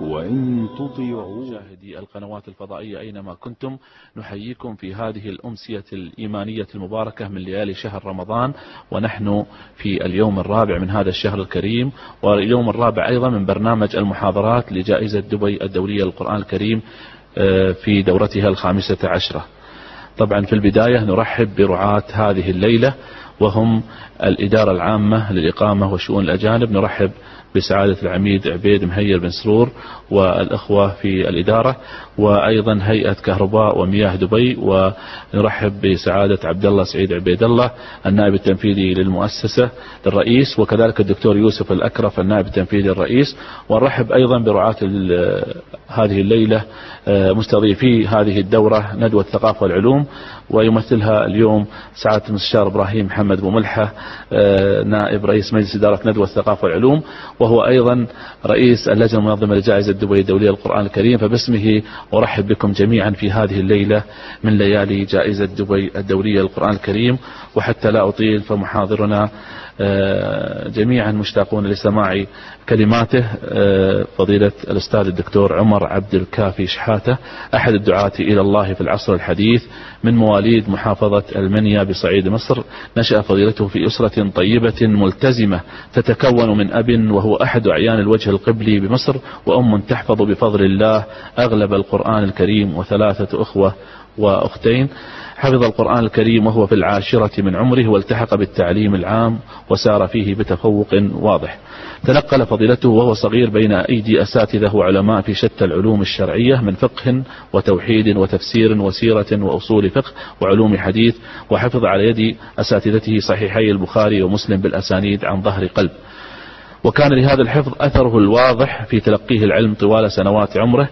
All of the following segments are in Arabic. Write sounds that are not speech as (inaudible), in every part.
وإن تطيعوا. مشاهدي القنوات الفضائية أينما كنتم نحييكم في هذه الأمسية الإيمانية المباركة من ليالي شهر رمضان. ونحن في اليوم الرابع من هذا الشهر الكريم واليوم الرابع أيضا من برنامج المحاضرات لجائزة دبي الدولية للقرآن الكريم آه، في دورتها الخامسة عشرة. طبعا في البداية نرحب برعاة هذه الليلة وهم الإدارة العامة للإقامة وشؤون الأجانب. نرحب بسعادة العميد عبيد مهير بن سرور والأخوة في الإدارة وأيضا هيئة كهرباء ومياه دبي ونرحب بسعادة عبد الله سعيد عبيد الله النائب التنفيذي للمؤسسة للرئيس وكذلك الدكتور يوسف الأكرف النائب التنفيذي للرئيس ونرحب أيضا برعاة هذه الليلة آه، مستضيفي هذه الدورة ندوة الثقافة والعلوم ويمثلها اليوم سعادة المستشار إبراهيم محمد بو ملحة آه، نائب رئيس مجلس إدارة ندوة الثقافة والعلوم وهو أيضا رئيس اللجنة المنظمة لجائزة دبي الدولية للقرآن الكريم فباسمه أرحب بكم جميعا في هذه الليلة من ليالي جائزة دبي الدولية للقرآن الكريم. وحتى لا أطيل فمحاضرنا جميعا مشتاقون لسماع كلماته آه، فضيلة الأستاذ الدكتور عمر عبد الكافي شحاتة أحد الدعاة إلى الله في العصر الحديث من مواليد محافظة المنيا بصعيد مصر. نشأ فضيلته في أسرة طيبة ملتزمة تتكون من أب وهو أحد أعيان الوجه القبلي بمصر وأم تحفظ بفضل الله أغلب القرآن الكريم وثلاثة أخوة وأختين. حفظ القرآن الكريم وهو في العاشرة من عمره والتحق بالتعليم العام وسار فيه بتفوق واضح. تنقل فضيلته وهو صغير بين أيدي أساتذة وعلماء في شتى العلوم الشرعية من فقه وتوحيد وتفسير وسيرة وأصول فقه وعلوم حديث وحفظ على يد أساتذته صحيحي البخاري ومسلم بالأسانيد عن ظهر قلب. وكان لهذا الحفظ أثره الواضح في تلقيه العلم طوال سنوات عمره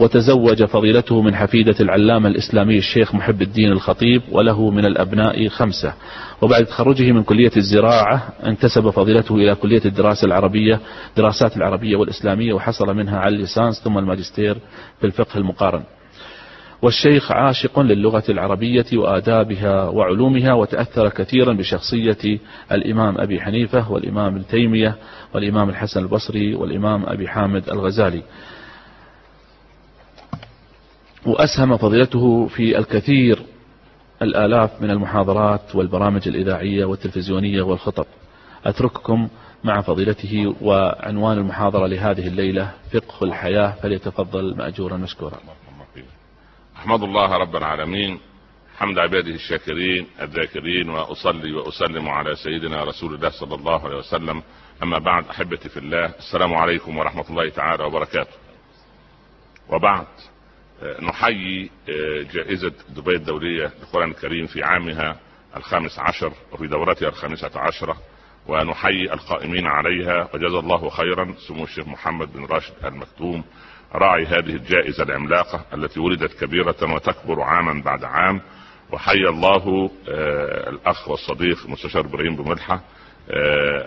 وتزوج فضيلته من حفيدة العلامة الإسلامي الشيخ محب الدين الخطيب وله من الأبناء خمسة. وبعد تخرجه من كلية الزراعة انتسب فضيلته إلى كلية الدراسة العربية دراسات العربية والإسلامية وحصل منها على الليسانس ثم الماجستير في الفقه المقارن. والشيخ عاشق للغة العربية وآدابها وعلومها وتأثر كثيرا بشخصية الإمام أبي حنيفة والإمام ابن تيمية والإمام الحسن البصري والإمام أبي حامد الغزالي. وأسهم فضيلته في الكثير الآلاف من المحاضرات والبرامج الإذاعية والتلفزيونية والخطب. أترككم مع فضيلته وعنوان المحاضرة لهذه الليلة فقه الحياة فليتفضل مأجورا مشكورا. أحمد الله رب العالمين حمد عباده الشاكرين الذاكرين وأصلي وأسلم على سيدنا رسول الله صلى الله عليه وسلم. أما بعد أحبتي في الله السلام عليكم ورحمة الله تعالى وبركاته. وبعد نحيي آه، جائزة دبي الدولية للقرآن الكريم في عامها الخامس عشر وفي دورتها الخامسة عشرة ونحيي القائمين عليها وجزا الله خيرا سمو الشيخ محمد بن راشد المكتوم. راعي هذه الجائزة العملاقة التي ولدت كبيرة وتكبر عاما بعد عام. وحيا الله آه، الأخ والصديق مستشار إبراهيم بملحة آه،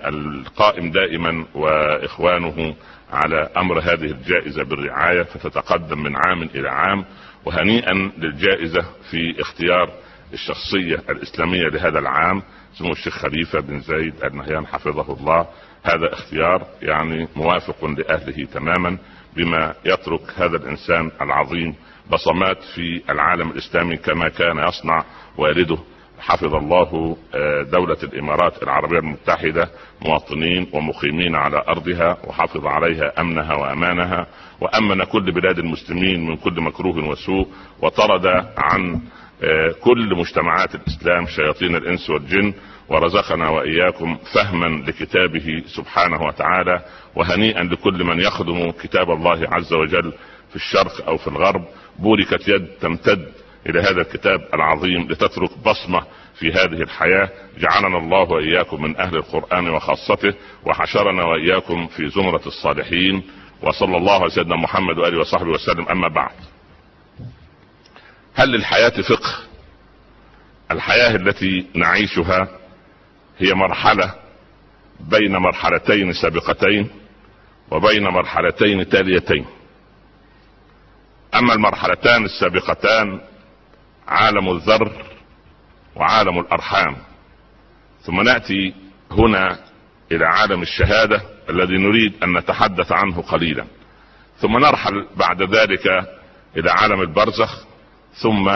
القائم دائما وإخوانه على أمر هذه الجائزة بالرعاية فتتقدم من عام إلى عام وهنيئا للجائزة في اختيار الشخصية الإسلامية لهذا العام سمو الشيخ خليفة بن زايد النهيان حفظه الله. هذا اختيار يعني موافق لأهله تماما بما يترك هذا الإنسان العظيم بصمات في العالم الإسلامي كما كان يصنع والده حفظ الله آه، دولة الإمارات العربية المتحدة مواطنين ومقيمين على أرضها وحفظ عليها أمنها وأمانها وأمن كل بلاد المسلمين من كل مكروه وسوء وطرد عن آه، كل مجتمعات الإسلام شياطين الإنس والجن ورزقنا وإياكم فهما لكتابه سبحانه وتعالى وهنيئا لكل من يخدم كتاب الله عز وجل في الشرق أو في الغرب. بوركت يد تمتد إلى هذا الكتاب العظيم لتترك بصمة في هذه الحياة. جعلنا الله وإياكم من أهل القرآن وخاصته وحشرنا وإياكم في زمرة الصالحين. وصلى الله على سيدنا محمد وآله وصحبه وسلم. أما بعد هل للحياة فقه؟ الحياة التي نعيشها هي مرحلة بين مرحلتين سابقتين وبين مرحلتين تاليتين. أما المرحلتان السابقتان عالم الذر وعالم الأرحام. ثم نأتي هنا إلى عالم الشهادة الذي نريد أن نتحدث عنه قليلا. ثم نرحل بعد ذلك إلى عالم البرزخ ثم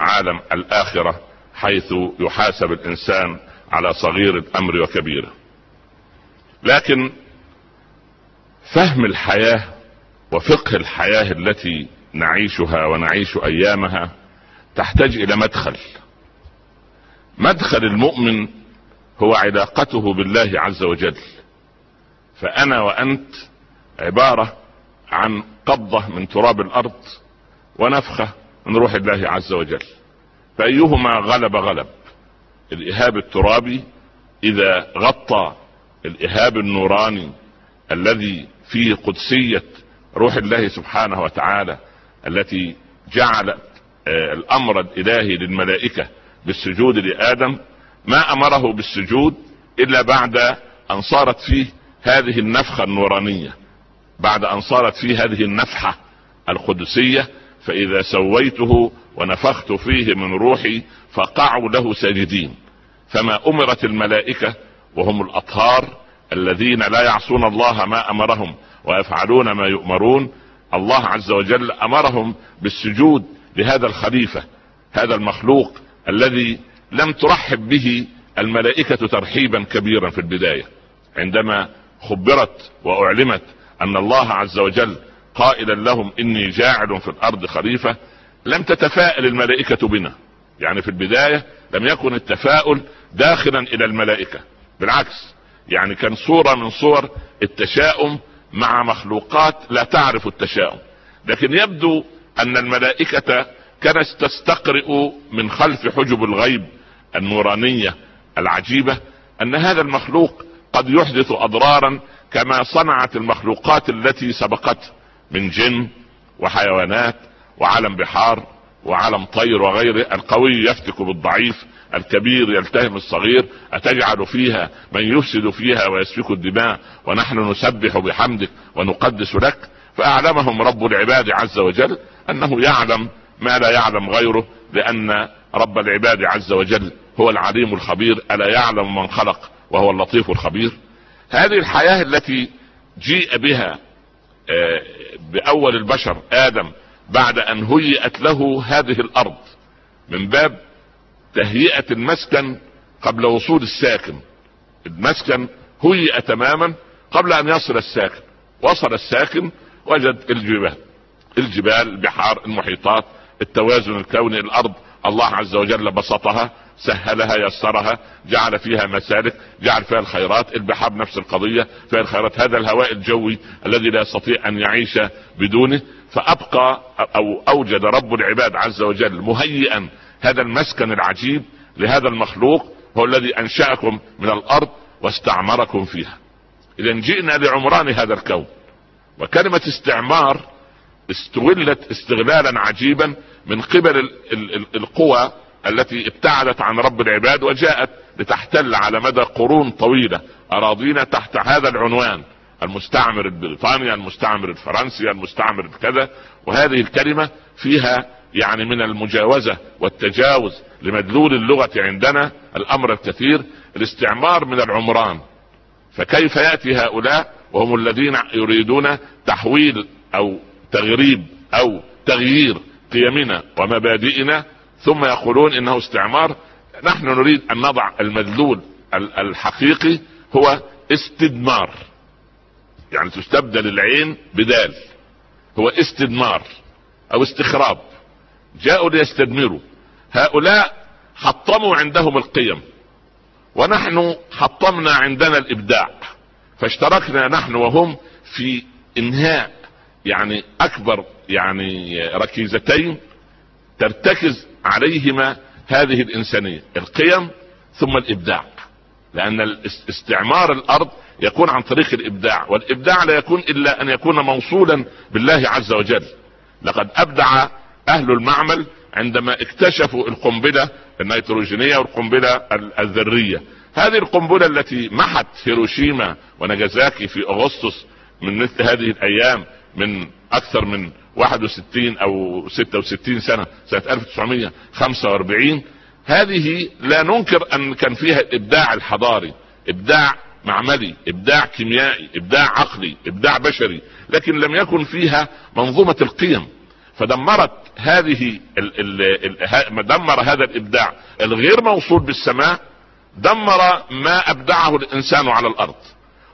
عالم الآخرة حيث يحاسب الإنسان على صغير الأمر وكبيره. لكن فهم الحياة وفقه الحياة التي نعيشها ونعيش أيامها تحتاج إلى مدخل. مدخل المؤمن هو علاقته بالله عز وجل. فأنا وأنت عبارة عن قبضة من تراب الأرض ونفخة من روح الله عز وجل. فأيهما غلب غلب؟ الإهاب الترابي إذا غطى الإهاب النوراني الذي فيه قدسية روح الله سبحانه وتعالى التي جعلت الأمر الإلهي للملائكة بالسجود لآدم ما أمره بالسجود إلا بعد أن صارت فيه هذه النفخة النورانية. بعد أن صارت فيه هذه النفحة القدسية فإذا سويته ونفخت فيه من روحي فقعوا له ساجدين. فما أمرت الملائكة وهم الأطهار الذين لا يعصون الله ما أمرهم ويفعلون ما يؤمرون الله عز وجل أمرهم بالسجود لهذا الخليفة هذا المخلوق الذي لم ترحب به الملائكة ترحيبا كبيرا في البداية. عندما خبرت وأعلمت أن الله عز وجل قائلا لهم إني جاعل في الأرض خليفة لم تتفائل الملائكة بنا. يعني في البداية لم يكن التفاؤل داخلا إلى الملائكة. بالعكس يعني كان صورة من صور التشاؤم مع مخلوقات لا تعرف التشاؤم. لكن يبدو أن الملائكة كانت تستقرئ من خلف حجب الغيب النورانية العجيبة أن هذا المخلوق قد يحدث أضرارا كما صنعت المخلوقات التي سبقته من جن وحيوانات وعالم بحار وعالم طير وغيره القوي يفتك بالضعيف الكبير يلتهم الصغير أتجعل فيها من يفسد فيها ويسفك الدماء ونحن نسبح بحمدك ونقدس لك فأعلمهم رب العباد عز وجل أنه يعلم ما لا يعلم غيره لأن رب العباد عز وجل هو العليم الخبير ألا يعلم من خلق وهو اللطيف الخبير. هذه الحياة التي جيء بها آه، بأول البشر آدم بعد أن هيئت له هذه الأرض من باب تهيئة المسكن قبل وصول الساكن. المسكن هيئ تماما قبل أن يصل الساكن. وصل الساكن وجد الجبال. الجبال البحار المحيطات التوازن الكوني الأرض. الله عز وجل بسطها سهلها يسرها جعل فيها مسالك جعل فيها الخيرات. البحار نفس القضية فيها الخيرات. هذا الهواء الجوي الذي لا يستطيع أن يعيش بدونه. فأبقى أو أوجد رب العباد عز وجل مهيئا هذا المسكن العجيب لهذا المخلوق هو الذي أنشأكم من الأرض واستعمركم فيها. اذا جئنا لعمران هذا الكون. وكلمة استعمار استغلت استغلالا عجيبا من قبل القوى التي ابتعدت عن رب العباد وجاءت لتحتل على مدى قرون طويلة. أراضينا تحت هذا العنوان. المستعمر البريطاني المستعمر الفرنسي المستعمر الكذا. وهذه الكلمة فيها يعني من المجاوزة والتجاوز لمدلول اللغة عندنا الأمر الكثير الاستعمار من العمران. فكيف يأتي هؤلاء؟ وهم الذين يريدون تحويل أو تغريب أو تغيير قيمنا ومبادئنا ثم يقولون إنه استعمار. نحن نريد أن نضع المدلول الحقيقي هو استدمار. يعني تستبدل العين بدال. هو استدمار أو استخراب. جاءوا ليستدمروا. هؤلاء حطموا عندهم القيم. ونحن حطمنا عندنا الإبداع. فاشتركنا نحن وهم في إنهاء يعني أكبر يعني ركيزتين ترتكز عليهما هذه الإنسانية القيم ثم الإبداع. لأن استعمار الأرض يكون عن طريق الإبداع والإبداع لا يكون إلا أن يكون موصولا بالله عز وجل. لقد أبدع أهل المعمل عندما اكتشفوا القنبلة النيتروجينية والقنبلة الذرية. هذه القنبلة التي محت هيروشيما وناجازاكي في أغسطس من مثل هذه الأيام من أكثر من 61 أو 66 سنة سنة 1945 هذه لا ننكر أن كان فيها الابداع الحضاري إبداع معملي إبداع كيميائي إبداع عقلي إبداع بشري لكن لم يكن فيها منظومة القيم. فدمرت هذه ال ال ال دمر هذا الإبداع الغير موصول بالسماء دمر ما أبدعه الإنسان على الأرض.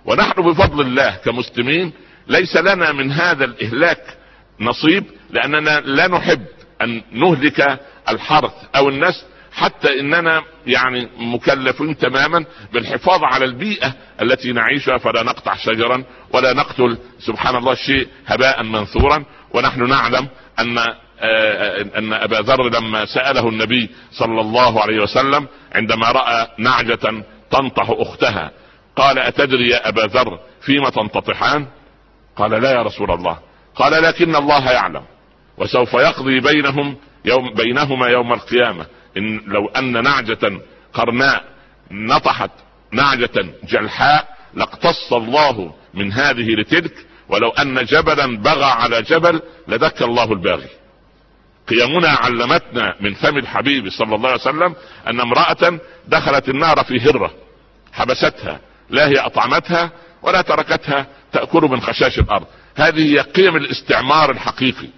ونحن بفضل الله كمسلمين ليس لنا من هذا الإهلاك نصيب لأننا لا نحب أن نهلك الحرث أو النسل حتى إننا يعني مكلفين تماما بالحفاظ على البيئة التي نعيشها فلا نقطع شجرا ولا نقتل سبحان الله الشيء هباء منثورا. ونحن نعلم أن آه، أن أبا ذر لما سأله النبي صلى الله عليه وسلم عندما رأى نعجة تنطح أختها قال أتدري يا أبا ذر فيما تنتطحان قال لا يا رسول الله. قال لكن الله يعلم. وسوف يقضي بينهم يوم بينهما يوم القيامة. إن لو أن نعجة قرناء نطحت نعجة جلحاء لاقتص الله من هذه لتلك. ولو أن جبلا بغى على جبل لدك الله الباغي. قيمنا علمتنا من فم الحبيب صلى الله عليه وسلم أن امرأة دخلت النار في هرة حبستها لا هي أطعمتها ولا تركتها تأكل من خشاش الأرض. هذه هي قيم الاستعمار الحقيقي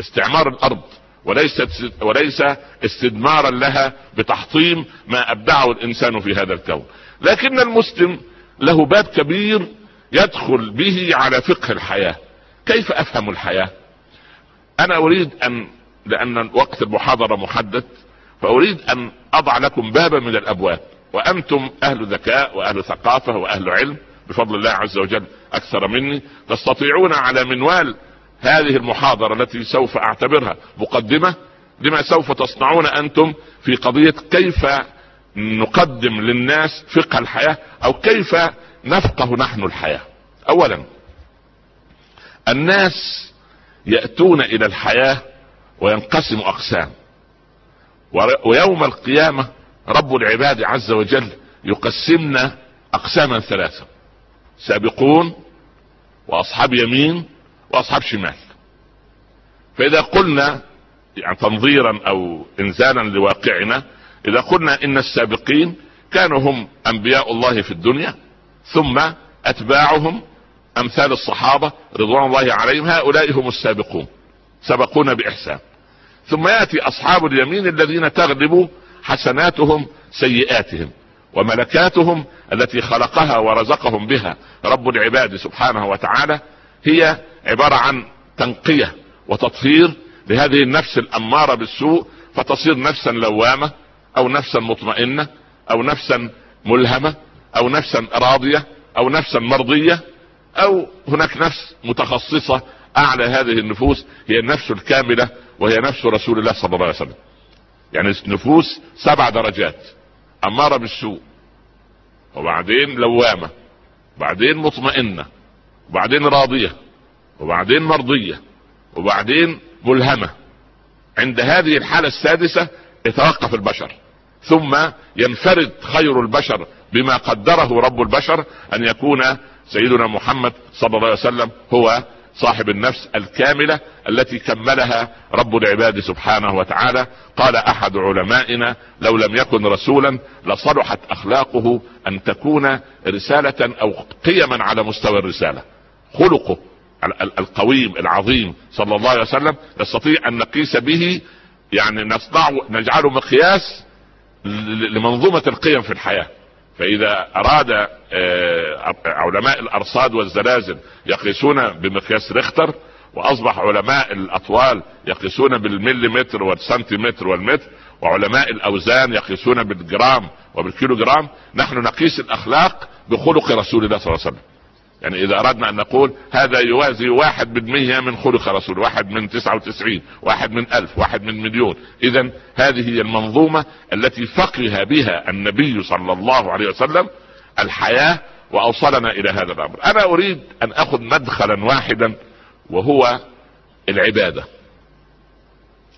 استعمار الأرض وليس وليس استدمارا لها بتحطيم ما أبدعه الإنسان في هذا الكون. لكن المسلم له باب كبير يدخل به على فقه الحياة. كيف أفهم الحياة؟ أنا أريد أن لأن وقت المحاضرة محدد فأريد أن أضع لكم بابا من الأبواب وأنتم أهل ذكاء وأهل ثقافة وأهل علم. بفضل الله عز وجل أكثر مني تستطيعون على منوال هذه المحاضرة التي سوف أعتبرها مقدمة لما سوف تصنعون أنتم في قضية كيف نقدم للناس فقه الحياة أو كيف نفقه نحن الحياة. اولا الناس يأتون إلى الحياة وينقسم أقسام. ويوم القيامة رب العباد عز وجل يقسمنا اقساما ثلاثة. سابقون وأصحاب يمين وأصحاب شمال. فإذا قلنا يعني تنظيرا أو انزالا لواقعنا إذا قلنا إن السابقين كانوا هم أنبياء الله في الدنيا ثم أتباعهم أمثال الصحابة رضوان الله عليهم هؤلاء هم السابقون سبقونا بإحسان. ثم يأتي أصحاب اليمين الذين تغلب حسناتهم سيئاتهم. وملكاتهم التي خلقها ورزقهم بها. رب العباد سبحانه وتعالى هي عبارة عن تنقية وتطهير لهذه النفس الأمارة بالسوء فتصير نفسا لوامة أو نفسا مطمئنة أو نفسا ملهمة أو نفسا راضية أو نفسا مرضية أو هناك نفس متخصصة أعلى هذه النفوس هي النفس الكاملة وهي نفس رسول الله صلى الله عليه وسلم. يعني نفوس سبع درجات. أمارة بالسوء. وبعدين لوامة. وبعدين مطمئنة. وبعدين راضية. وبعدين مرضية. وبعدين ملهمة. عند هذه الحالة السادسة يتوقف البشر. ثم ينفرد خير البشر بما قدره رب البشر أن يكون سيدنا محمد صلى الله عليه وسلم هو صاحب النفس الكاملة التي كملها رب العباد سبحانه وتعالى. قال أحد علمائنا لو لم يكن رسولا لصلحت أخلاقه أن تكون رسالة أو قيما على مستوى الرسالة. خلقه القويم العظيم صلى الله عليه وسلم نستطيع أن نقيس به يعني نصنع نجعله مقياس لمنظومة القيم في الحياة. فإذا أراد آه، علماء الأرصاد والزلازل يقيسون بمقياس ريختر وأصبح علماء الأطوال يقيسون بالمليمتر والسنتيمتر والمتر وعلماء الأوزان يقيسون بالجرام وبالكيلو جرام نحن نقيس الأخلاق بخلق رسول الله صلى الله عليه وسلم. يعني إذا أردنا أن نقول هذا يوازي واحد بالمية من خلق رسول واحد من تسعة وتسعين واحد من ألف واحد من مليون. اذا هذه هي المنظومة التي فقه بها النبي صلى الله عليه وسلم الحياة وأوصلنا إلى هذا الأمر. أنا أريد أن أخذ مدخلا واحدا وهو العبادة.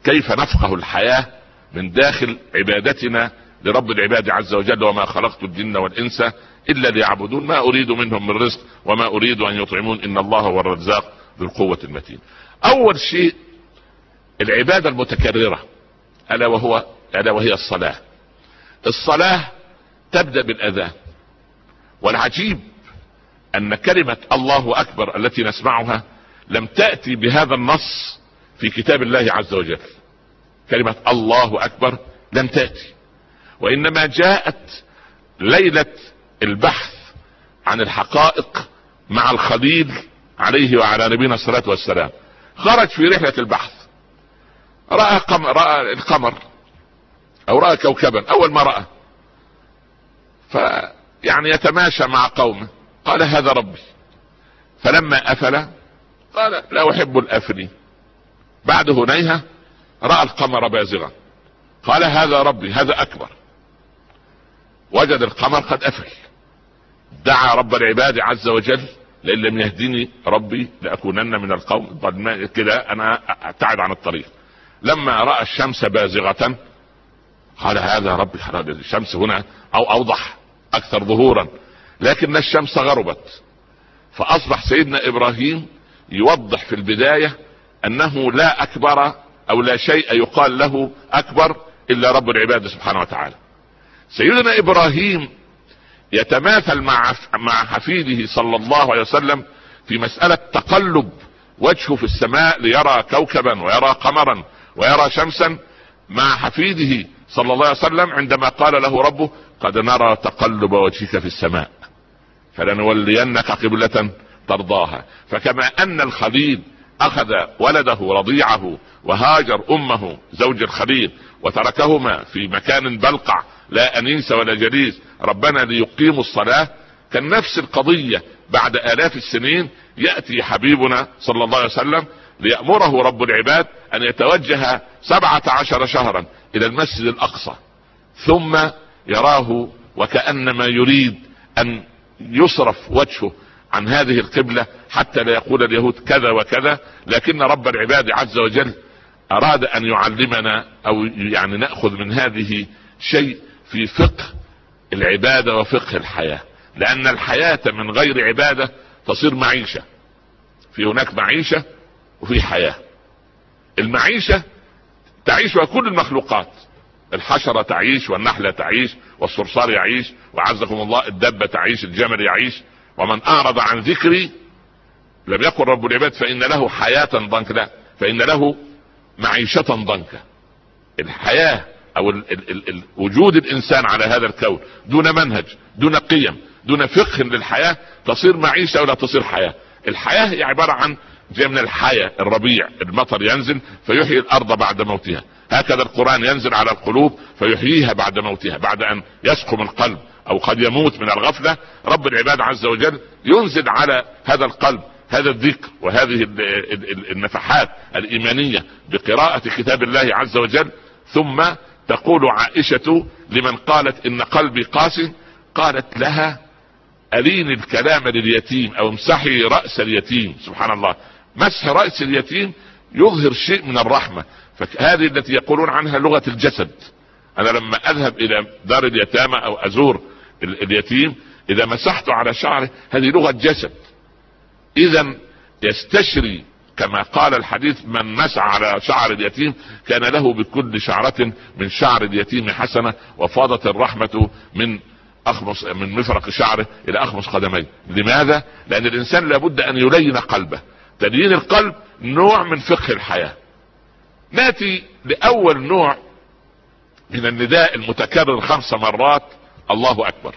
كيف نفقه الحياة من داخل عبادتنا لرب العباد عز وجل وما خلقت الجن والإنس إلا ليعبدون. ما أريد منهم من رزق وما أريد أن يطعمون. إن الله هو الرزاق ذو القوة المتين. أول شيء العبادة المتكررة ألا وهو ألا وهي الصلاة. الصلاة تبدأ بالأذان. والعجيب أن كلمة الله أكبر التي نسمعها لم تأتي بهذا النص في كتاب الله عز وجل. كلمة الله أكبر لم تأتي. وإنما جاءت ليلة البحث عن الحقائق مع الخليل عليه وعلى نبينا الصلاة والسلام. خرج في رحلة البحث رأى قمر رأى القمر أو رأى كوكبا أول ما رأى. فيعني يتماشى مع قومه. قال هذا ربي. فلما أفل قال لا أحب الأفل. بعد هنيهة رأى القمر بازغا. قال هذا ربي هذا أكبر. وجد القمر قد أفل. دعا رب العباد عز وجل لئن لم يهدني ربي لأكونن من القوم. كده أنا أبتعد عن الطريق. لما رأى الشمس بازغة قال هذا ربي الشمس هنا أو أوضح أكثر ظهورا. لكن الشمس غربت. فأصبح سيدنا إبراهيم يوضح في البداية أنه لا أكبر أو لا شيء يقال له أكبر إلا رب العباد سبحانه وتعالى. سيدنا إبراهيم يتماثل مع مع حفيده صلى الله عليه وسلم في مسألة تقلب وجهه في السماء ليرى كوكبا ويرى قمرا ويرى شمسا مع حفيده صلى الله عليه وسلم عندما قال له ربه قد نرى تقلب وجهك في السماء فلنولينك قبلة ترضاها. فكما أن الخليل أخذ ولده رضيعه وهاجر أمه زوج الخليل وتركهما في مكان بلقع لا أنيس ولا جليس ربنا ليقيموا الصلاة. كان نفس القضية بعد آلاف السنين يأتي حبيبنا صلى الله عليه وسلم ليأمره رب العباد أن يتوجه سبعة عشر شهرا إلى المسجد الأقصى. ثم يراه وكأنما يريد أن يصرف وجهه عن هذه القبلة حتى لا يقول اليهود كذا وكذا. لكن رب العباد عز وجل أراد أن يعلمنا أو يعني نأخذ من هذه شيء في فقه العبادة وفقه الحياة. لأن الحياة من غير عبادة تصير معيشة. في هناك معيشة وفي حياة. المعيشة تعيشها كل المخلوقات. الحشرة تعيش والنحلة تعيش والصرصار يعيش وعزكم الله الدبة تعيش الجمل يعيش ومن أعرض عن ذكري لم يقل رب العباد فإن له حياة ضنك لا فإن له معيشة ضنكا. الحياة أو ال ال ال ال وجود الإنسان على هذا الكون دون منهج دون قيم دون فقه للحياة تصير معيشة ولا تصير حياة. الحياة هي عبارة عن زي من الحياة الربيع المطر ينزل فيحيي الأرض بعد موتها. هكذا القرآن ينزل على القلوب فيحييها بعد موتها بعد أن يسقم القلب أو قد يموت من الغفلة. رب العباد عز وجل ينزل على هذا القلب هذا الذكر وهذه النفحات الإيمانية بقراءة كتاب الله عز وجل ثم تقول عائشة لمن قالت إن قلبي قاسي قالت لها ألين الكلام لليتيم أو امسحي رأس اليتيم. سبحان الله. مسح رأس اليتيم يظهر شيء من الرحمة. فهذه التي يقولون عنها لغة الجسد. أنا لما أذهب إلى دار اليتامى أو أزور اليتيم إذا مسحت على شعره هذه لغة جسد. اذا يستشري كما قال الحديث من مسع على شعر اليتيم كان له بكل شعرة من شعر اليتيم حسنة وفاضت الرحمة من أخمص من مفرق شعره إلى أخمص قدميه. لماذا؟ لأن الإنسان لابد أن يلين قلبه. تليين القلب نوع من فقه الحياة. نأتي لأول نوع من النداء المتكرر خمس مرات الله أكبر.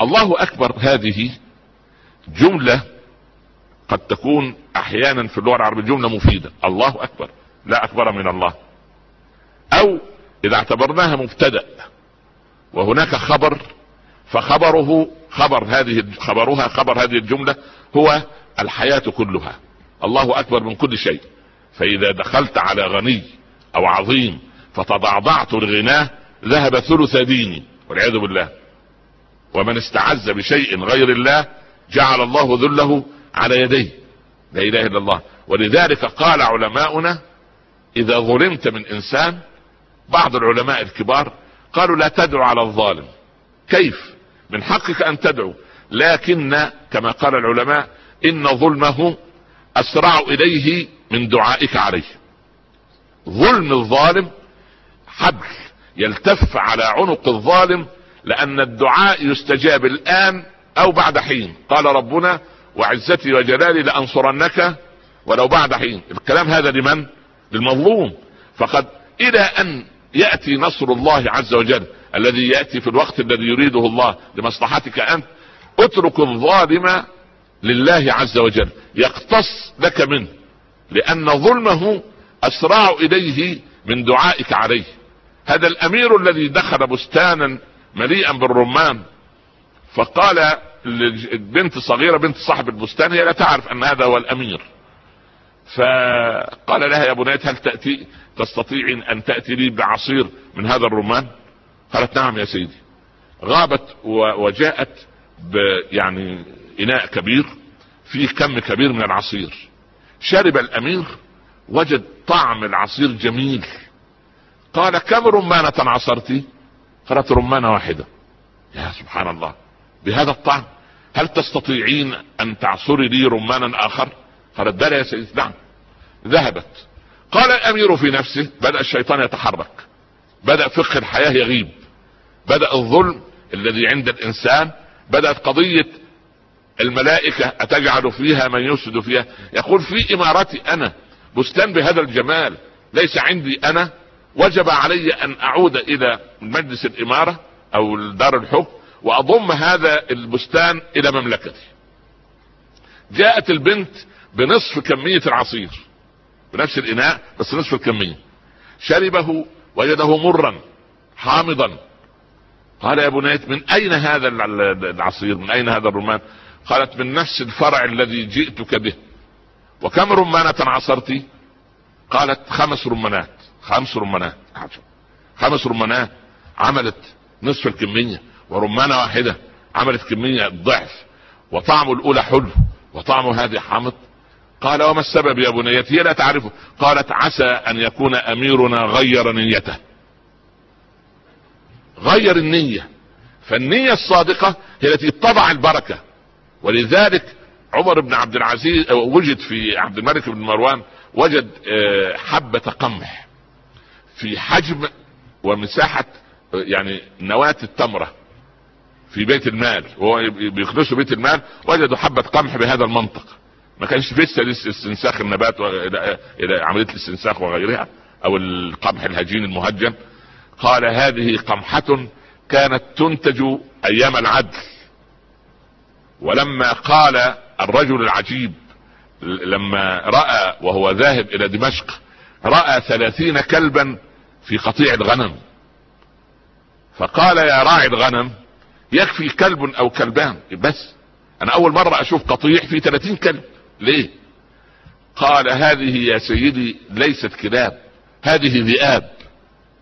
الله أكبر هذه جملة قد تكون أحيانا في اللغة العربية جملة مفيدة. الله أكبر. لا أكبر من الله. أو إذا اعتبرناها مبتدأ وهناك خبر فخبره خبر هذه خبرها خبر هذه الجملة هو الحياة كلها. الله أكبر من كل شيء. فإذا دخلت على غني أو عظيم فتضعضعت لغناه ذهب ثلث ديني. والعياذ بالله. ومن استعز بشيء غير الله جعل الله ذله على يديه. لا إله إلا الله. ولذلك قال علماؤنا إذا ظلمت من إنسان بعض العلماء الكبار قالوا لا تدعو على الظالم. كيف؟ من حقك أن تدعو. لكن كما قال العلماء إن ظلمه أسرع إليه من دعائك عليه. ظلم الظالم حبل يلتف على عنق الظالم لأن الدعاء يستجاب الآن أو بعد حين. قال ربنا وعزتي وجلالي لأنصرنك ولو بعد حين. الكلام هذا لمن؟ للمظلوم. فقد إلى أن يأتي نصر الله عز وجل الذي يأتي في الوقت الذي يريده الله لمصلحتك أنت اترك الظالم لله عز وجل. يقتص لك منه لأن ظلمه أسرع إليه من دعائك عليه. هذا الأمير الذي دخل بستانا مليئا بالرمان فقال بنت صغيرة بنت صاحب البستان هي لا تعرف أن هذا هو الأمير. فقال لها يا بنيت هل تأتي؟ تستطيع أن تأتي لي بعصير من هذا الرمان؟ قالت نعم يا سيدي. غابت وجاءت يعني إناء كبير فيه كم كبير من العصير. شرب الأمير وجد طعم العصير جميل. قال كم رمانة عصرتي؟ قالت رمانة واحدة. يا سبحان الله بهذا الطعم هل تستطيعين أن تعصري لي رمانا آخر؟ قالت بلى يا سيدي نعم. ذهبت. قال الأمير في نفسه بدأ الشيطان يتحرك. بدأ فقه الحياة يغيب. بدأ الظلم الذي عند الإنسان. بدأت قضية الملائكة أتجعل فيها من يفسد فيها؟ يقول في إمارتي أنا بستان بهذا الجمال. ليس عندي أنا. وجب علي أن أعود إلى مجلس الإمارة أو دار الحكم. وأضم هذا البستان إلى مملكتي. جاءت البنت بنصف كمية العصير بنفس الإناء بس نصف الكمية. شربه وجده مرا حامضا. قال يا بنيت من أين هذا العصير؟ من أين هذا الرمان؟ قالت من نفس الفرع الذي جئتك به. وكم رمانة عصرتي قالت خمس رمانات. خمس رمانات خمس رمانات عملت نصف الكمية. ورمانة واحدة عملت كمية ضعف وطعم الأولى حلو وطعم هذه حامض. قال وما السبب يا بنيتي هي لا تعرفه. قالت عسى أن يكون أميرنا غير نيته. غير النية. فالنية الصادقة هي التي تضع البركة. ولذلك عمر بن عبد العزيز وجد في عبد الملك بن مروان وجد آه، حبة قمح في حجم ومساحة يعني نواة التمرة. في بيت المال. وهو بيخلصوا بيت المال وجدوا حبة قمح بهذا المنطق. ما كانش لسه استنساخ النبات إلى عملية الاستنساخ وغيرها أو القمح الهجين المهجن. قال هذه قمحة كانت تنتج أيام العدل. ولما قال الرجل العجيب لما رأى وهو ذاهب إلى دمشق رأى ثلاثين كلبا في قطيع الغنم. فقال يا راعي الغنم يكفي كلب أو كلبان. بس أنا أول مرة أشوف قطيع فيه 30 كلب. ليه؟ قال هذه يا سيدي ليست كلاب هذه ذئاب.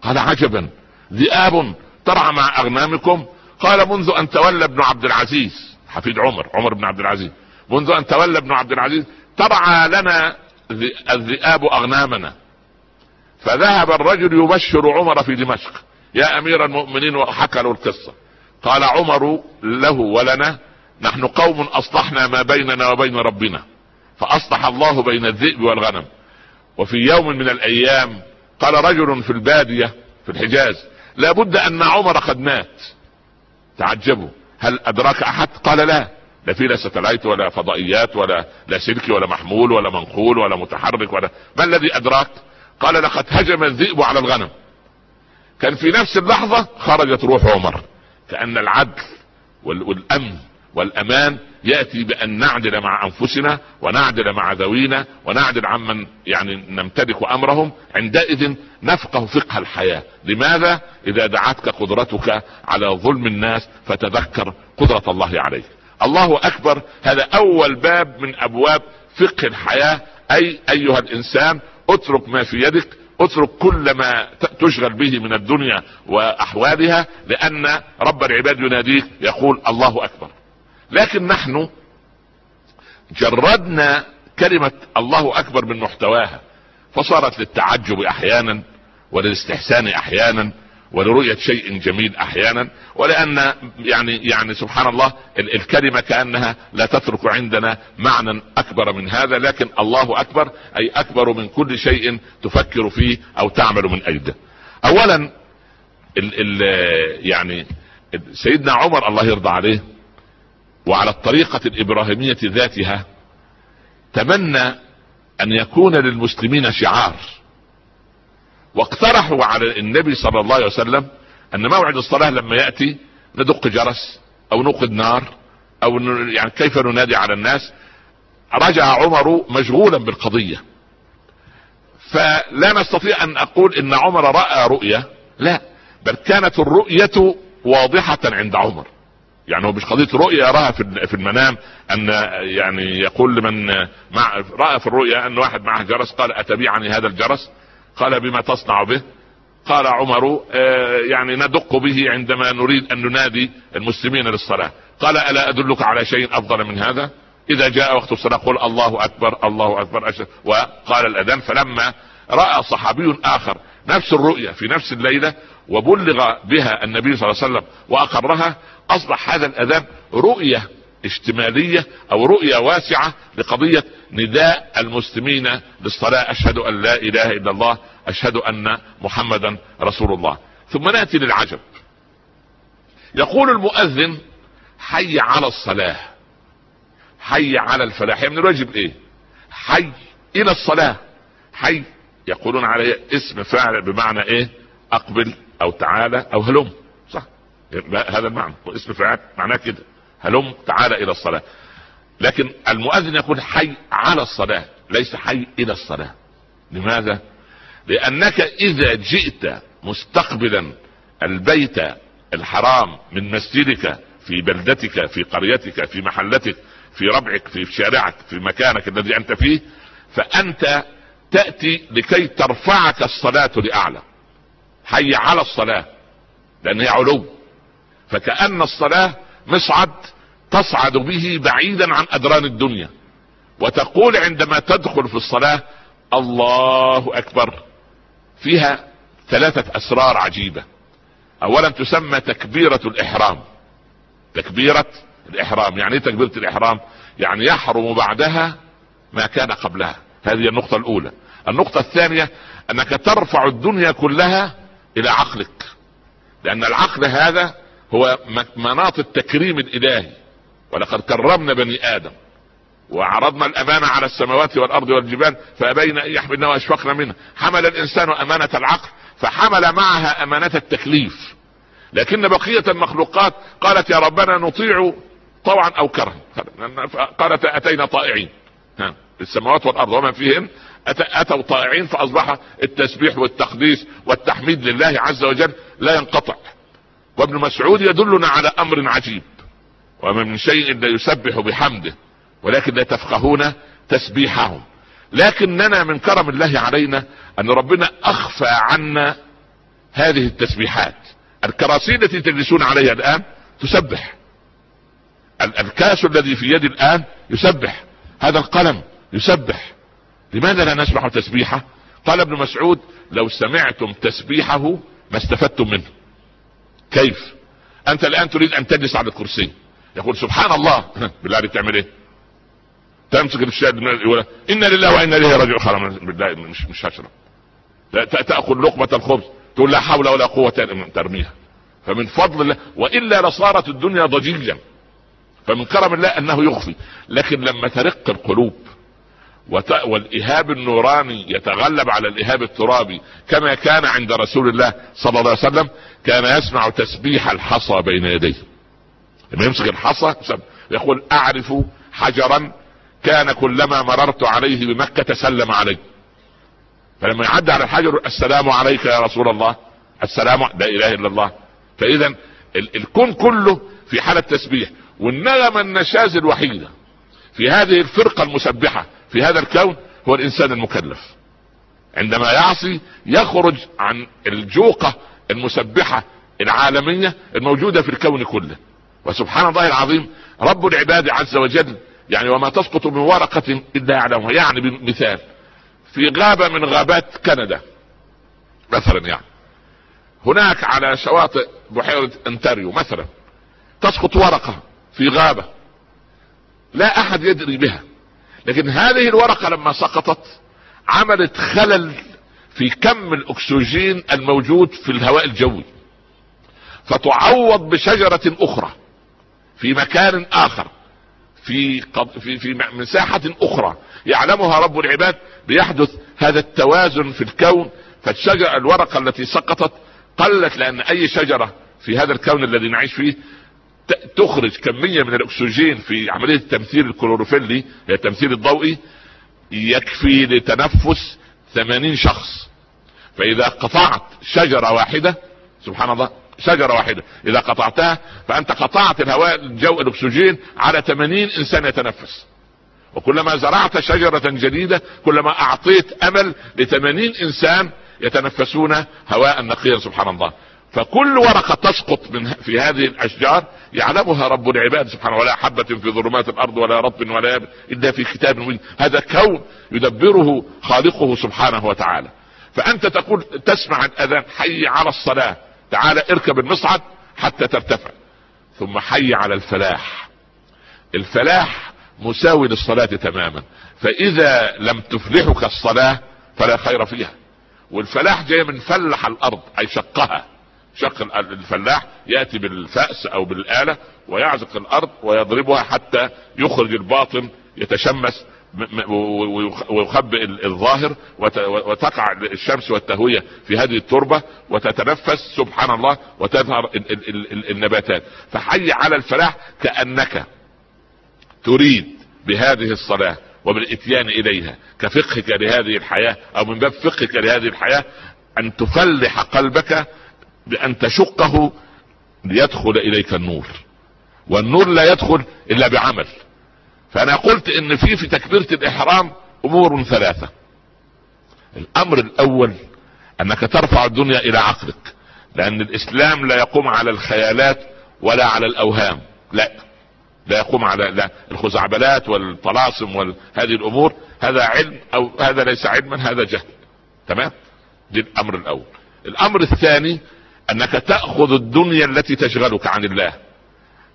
قال عجبا ذئاب ترعى مع أغنامكم. قال منذ أن تولى ابن عبد العزيز حفيد عمر عمر بن عبد العزيز. منذ أن تولى ابن عبد العزيز ترعى لنا الذئاب أغنامنا. فذهب الرجل يبشر عمر في دمشق. يا أمير المؤمنين وحكى له القصة. قال عمر له ولنا نحن قوم أصلحنا ما بيننا وبين ربنا فأصلح الله بين الذئب والغنم. وفي يوم من الأيام قال رجل في البادية في الحجاز لابد أن عمر قد مات. تعجبوا هل أدراك أحد؟ قال لا لا في لا ستلايت ولا فضائيات ولا لا سلكي ولا محمول ولا منقول ولا متحرك ولا ما الذي أدراك؟ قال لقد هجم الذئب على الغنم. كان في نفس اللحظة خرجت روح عمر. كأن العدل والأمن والأمان يأتي بأن نعدل مع أنفسنا ونعدل مع ذوينا ونعدل عمن يعني نمتلك أمرهم. عندئذ نفقه فقه الحياة. لماذا؟ إذا دعتك قدرتك على ظلم الناس فتذكر قدرة الله عليك. الله أكبر هذا أول باب من أبواب فقه الحياة. أي أيها الإنسان اترك ما في يدك اترك كل ما تشغل به من الدنيا وأحوالها لأن رب العباد يناديك يقول الله أكبر. لكن نحن جردنا كلمة الله أكبر من محتواها فصارت للتعجب أحيانا وللاستحسان أحيانا ولرؤية شيء جميل أحيانا ولأن يعني يعني سبحان الله الكلمة كأنها لا تترك عندنا معنى أكبر من هذا لكن الله أكبر أي أكبر من كل شيء تفكر فيه أو تعمل من أجله. اولا ال ال يعني سيدنا عمر الله يرضى عليه وعلى الطريقة الإبراهيمية ذاتها تمنى أن يكون للمسلمين شعار. واقترحوا على النبي صلى الله عليه وسلم أن موعد الصلاة لما يأتي ندق جرس أو نوقد نار أو يعني كيف ننادي على الناس. رجع عمر مشغولا بالقضية. فلا نستطيع أن أقول إن عمر رأى رؤية. لا بل كانت الرؤية واضحة عند عمر. يعني هو مش قضية رؤية يراها في المنام أن يعني يقول لمن رأى في الرؤيا أن واحد معه جرس قال اتبيعني هذا الجرس؟ قال بما تصنع به. قال عمر آه، يعني ندق به عندما نريد أن ننادي المسلمين للصلاة. قال ألا أدلك على شيء أفضل من هذا؟ إذا جاء وقت الصلاة قل الله أكبر الله أكبر أشهد وقال الأذان فلما رأى صحابي آخر نفس الرؤيا في نفس الليلة وبلغ بها النبي صلى الله عليه وسلم وأقرها أصبح هذا الأذان رؤية اشتماليه أو رؤية واسعة لقضية نداء المسلمين للصلاه أشهد أن لا إله إلا الله. أشهد أن محمدا رسول الله. ثم نأتي للعجب. يقول المؤذن حي على الصلاة. حي على الفلاح. من الواجب إيه؟ حي إلى الصلاة. حي. يقولون عليه اسم فاعل بمعنى إيه؟ أقبل أو تعالى أو هلم. صح. هذا المعنى. اسم فاعل معناه كده. هلم تعالى إلى الصلاة. لكن المؤذن يقول حي على الصلاة ليس حي إلى الصلاة. لماذا؟ لأنك إذا جئت مستقبلا البيت الحرام من مسجدك في بلدتك في قريتك في محلتك في ربعك في شارعك في مكانك الذي أنت فيه فأنت تأتي لكي ترفعك الصلاة لأعلى. حي على الصلاة لأن هي علو. فكأن الصلاة مصعد تصعد به بعيدا عن أدران الدنيا. وتقول عندما تدخل في الصلاة الله أكبر. فيها ثلاثة أسرار عجيبة. أولا تسمى تكبيرة الإحرام. تكبيرة الإحرام. يعني إيه تكبيرة الإحرام؟ يعني يحرم بعدها ما كان قبلها. هذه النقطة الأولى. النقطة الثانية أنك ترفع الدنيا كلها إلى عقلك. لأن العقل هذا هو مناط التكريم الإلهي. ولقد كرمنا بني آدم. وعرضنا الأمانة على السماوات والأرض والجبال فابين أن يحملنا وأشفقنا منها. حمل الإنسان أمانة العقل فحمل معها أمانة التكليف. لكن بقية المخلوقات قالت يا ربنا نطيع طوعا أو كرها. قالت أتينا طائعين. السماوات والأرض. ومن فيهن؟ أتوا طائعين فأصبح التسبيح والتقديس والتحميد لله عز وجل لا ينقطع. وابن مسعود يدلنا على أمر عجيب وما من شيء الا يسبح بحمده ولكن لا تفقهون تسبيحهم. لكننا من كرم الله علينا أن ربنا أخفى عنا هذه التسبيحات. الكراسي التي تجلسون عليها الآن تسبح. الكاس الذي في يدي الآن يسبح. هذا القلم يسبح. لماذا لا نسمع تسبيحه؟ قال ابن مسعود لو سمعتم تسبيحه ما استفدتم منه. كيف؟ أنت الآن تريد أن تجلس على الكرسي. يقول سبحان الله. (laughs) بالله عليك تعمل إيه؟ تمسك الشاهد يقول إنا لله وأنا إليه راجعون. خلاص بالله مش مش هشرب. تاخذ لقمة الخبز. تقول لا حول ولا قوة ترميها. فمن فضل الله وإلا لصارت الدنيا ضجيجا. فمن كرم الله أنه يخفي. لكن لما ترق القلوب والايهاب النوراني يتغلب على الايهاب الترابي كما كان عند رسول الله صلى الله عليه وسلم كان يسمع تسبيح الحصى بين يديه. لما يمسك الحصى يقول أعرف حجرا كان كلما مررت عليه بمكة سلم علي فلما يعدي على الحجر السلام عليك يا رسول الله السلام لا إله إلا الله. فاذا الكون كله في حالة تسبيح. والنغمة النشاز الوحيدة في هذه الفرقة المسبحة في هذا الكون هو الإنسان المكلف. عندما يعصي يخرج عن الجوقة المسبحة العالمية الموجودة في الكون كله. وسبحان الله العظيم رب العباد عز وجل يعني وما تسقط من ورقة إلا يعلمها. يعني بمثال في غابة من غابات كندا مثلا يعني هناك على شواطئ بحيرة انتاريو مثلا تسقط ورقة في غابة لا أحد يدري بها. لكن هذه الورقة لما سقطت عملت خلل في كم الأكسجين الموجود في الهواء الجوي. فتعوض بشجرة أخرى في مكان آخر في في في مساحة أخرى يعلمها رب العباد بيحدث هذا التوازن في الكون. فالشجرة الورقة التي سقطت قلت لأن أي شجرة في هذا الكون الذي نعيش فيه تخرج كمية من الأكسجين في عملية التمثيل الكلوروفيلي هي التمثيل الضوئي يكفي لتنفس ثمانين شخص. فإذا قطعت شجرة واحدة سبحان الله شجرة واحدة إذا قطعتها فأنت قطعت الهواء الجو الأكسجين على 80 إنسان يتنفس. وكلما زرعت شجرة جديدة كلما أعطيت أمل ل 80 إنسان يتنفسون هواء نقيا سبحان الله. فكل ورقة تسقط من في هذه الأشجار يعلمها رب العباد سبحانه ولا حبة في ظلمات الأرض ولا رطب ولا يابس إلا في كتاب مبين. هذا كون يدبره خالقه سبحانه وتعالى. فأنت تقول تسمع الأذان حي على الصلاة. تعال اركب المصعد حتى ترتفع. ثم حي على الفلاح. الفلاح مساوي للصلاة تماما. فإذا لم تفلحك الصلاة فلا خير فيها. والفلاح جاي من فلح الأرض أي شقها. شق الفلاح يأتي بالفأس أو بالآلة ويعزق الأرض ويضربها حتى يخرج الباطن يتشمس ويخبئ الظاهر وتقع الشمس والتهوية في هذه التربة وتتنفس سبحان الله وتظهر النباتات. فحي على الفلاح كأنك تريد بهذه الصلاة وبالإتيان إليها. كفقهك لهذه الحياة أو من باب فقهك لهذه الحياة أن تفلح قلبك بأن تشقه ليدخل إليك النور. والنور لا يدخل إلا بعمل. فأنا قلت إن في في تكبيرة الإحرام أمور ثلاثة. الأمر الأول أنك ترفع الدنيا إلى عقلك لأن الإسلام لا يقوم على الخيالات ولا على الأوهام. لا لا يقوم على لا الخزعبلات والطلاسم وهذه الأمور هذا علم أو هذا ليس علما هذا جهل. تمام؟ دي الأمر الأول. الأمر الثاني أنك تأخذ الدنيا التي تشغلك عن الله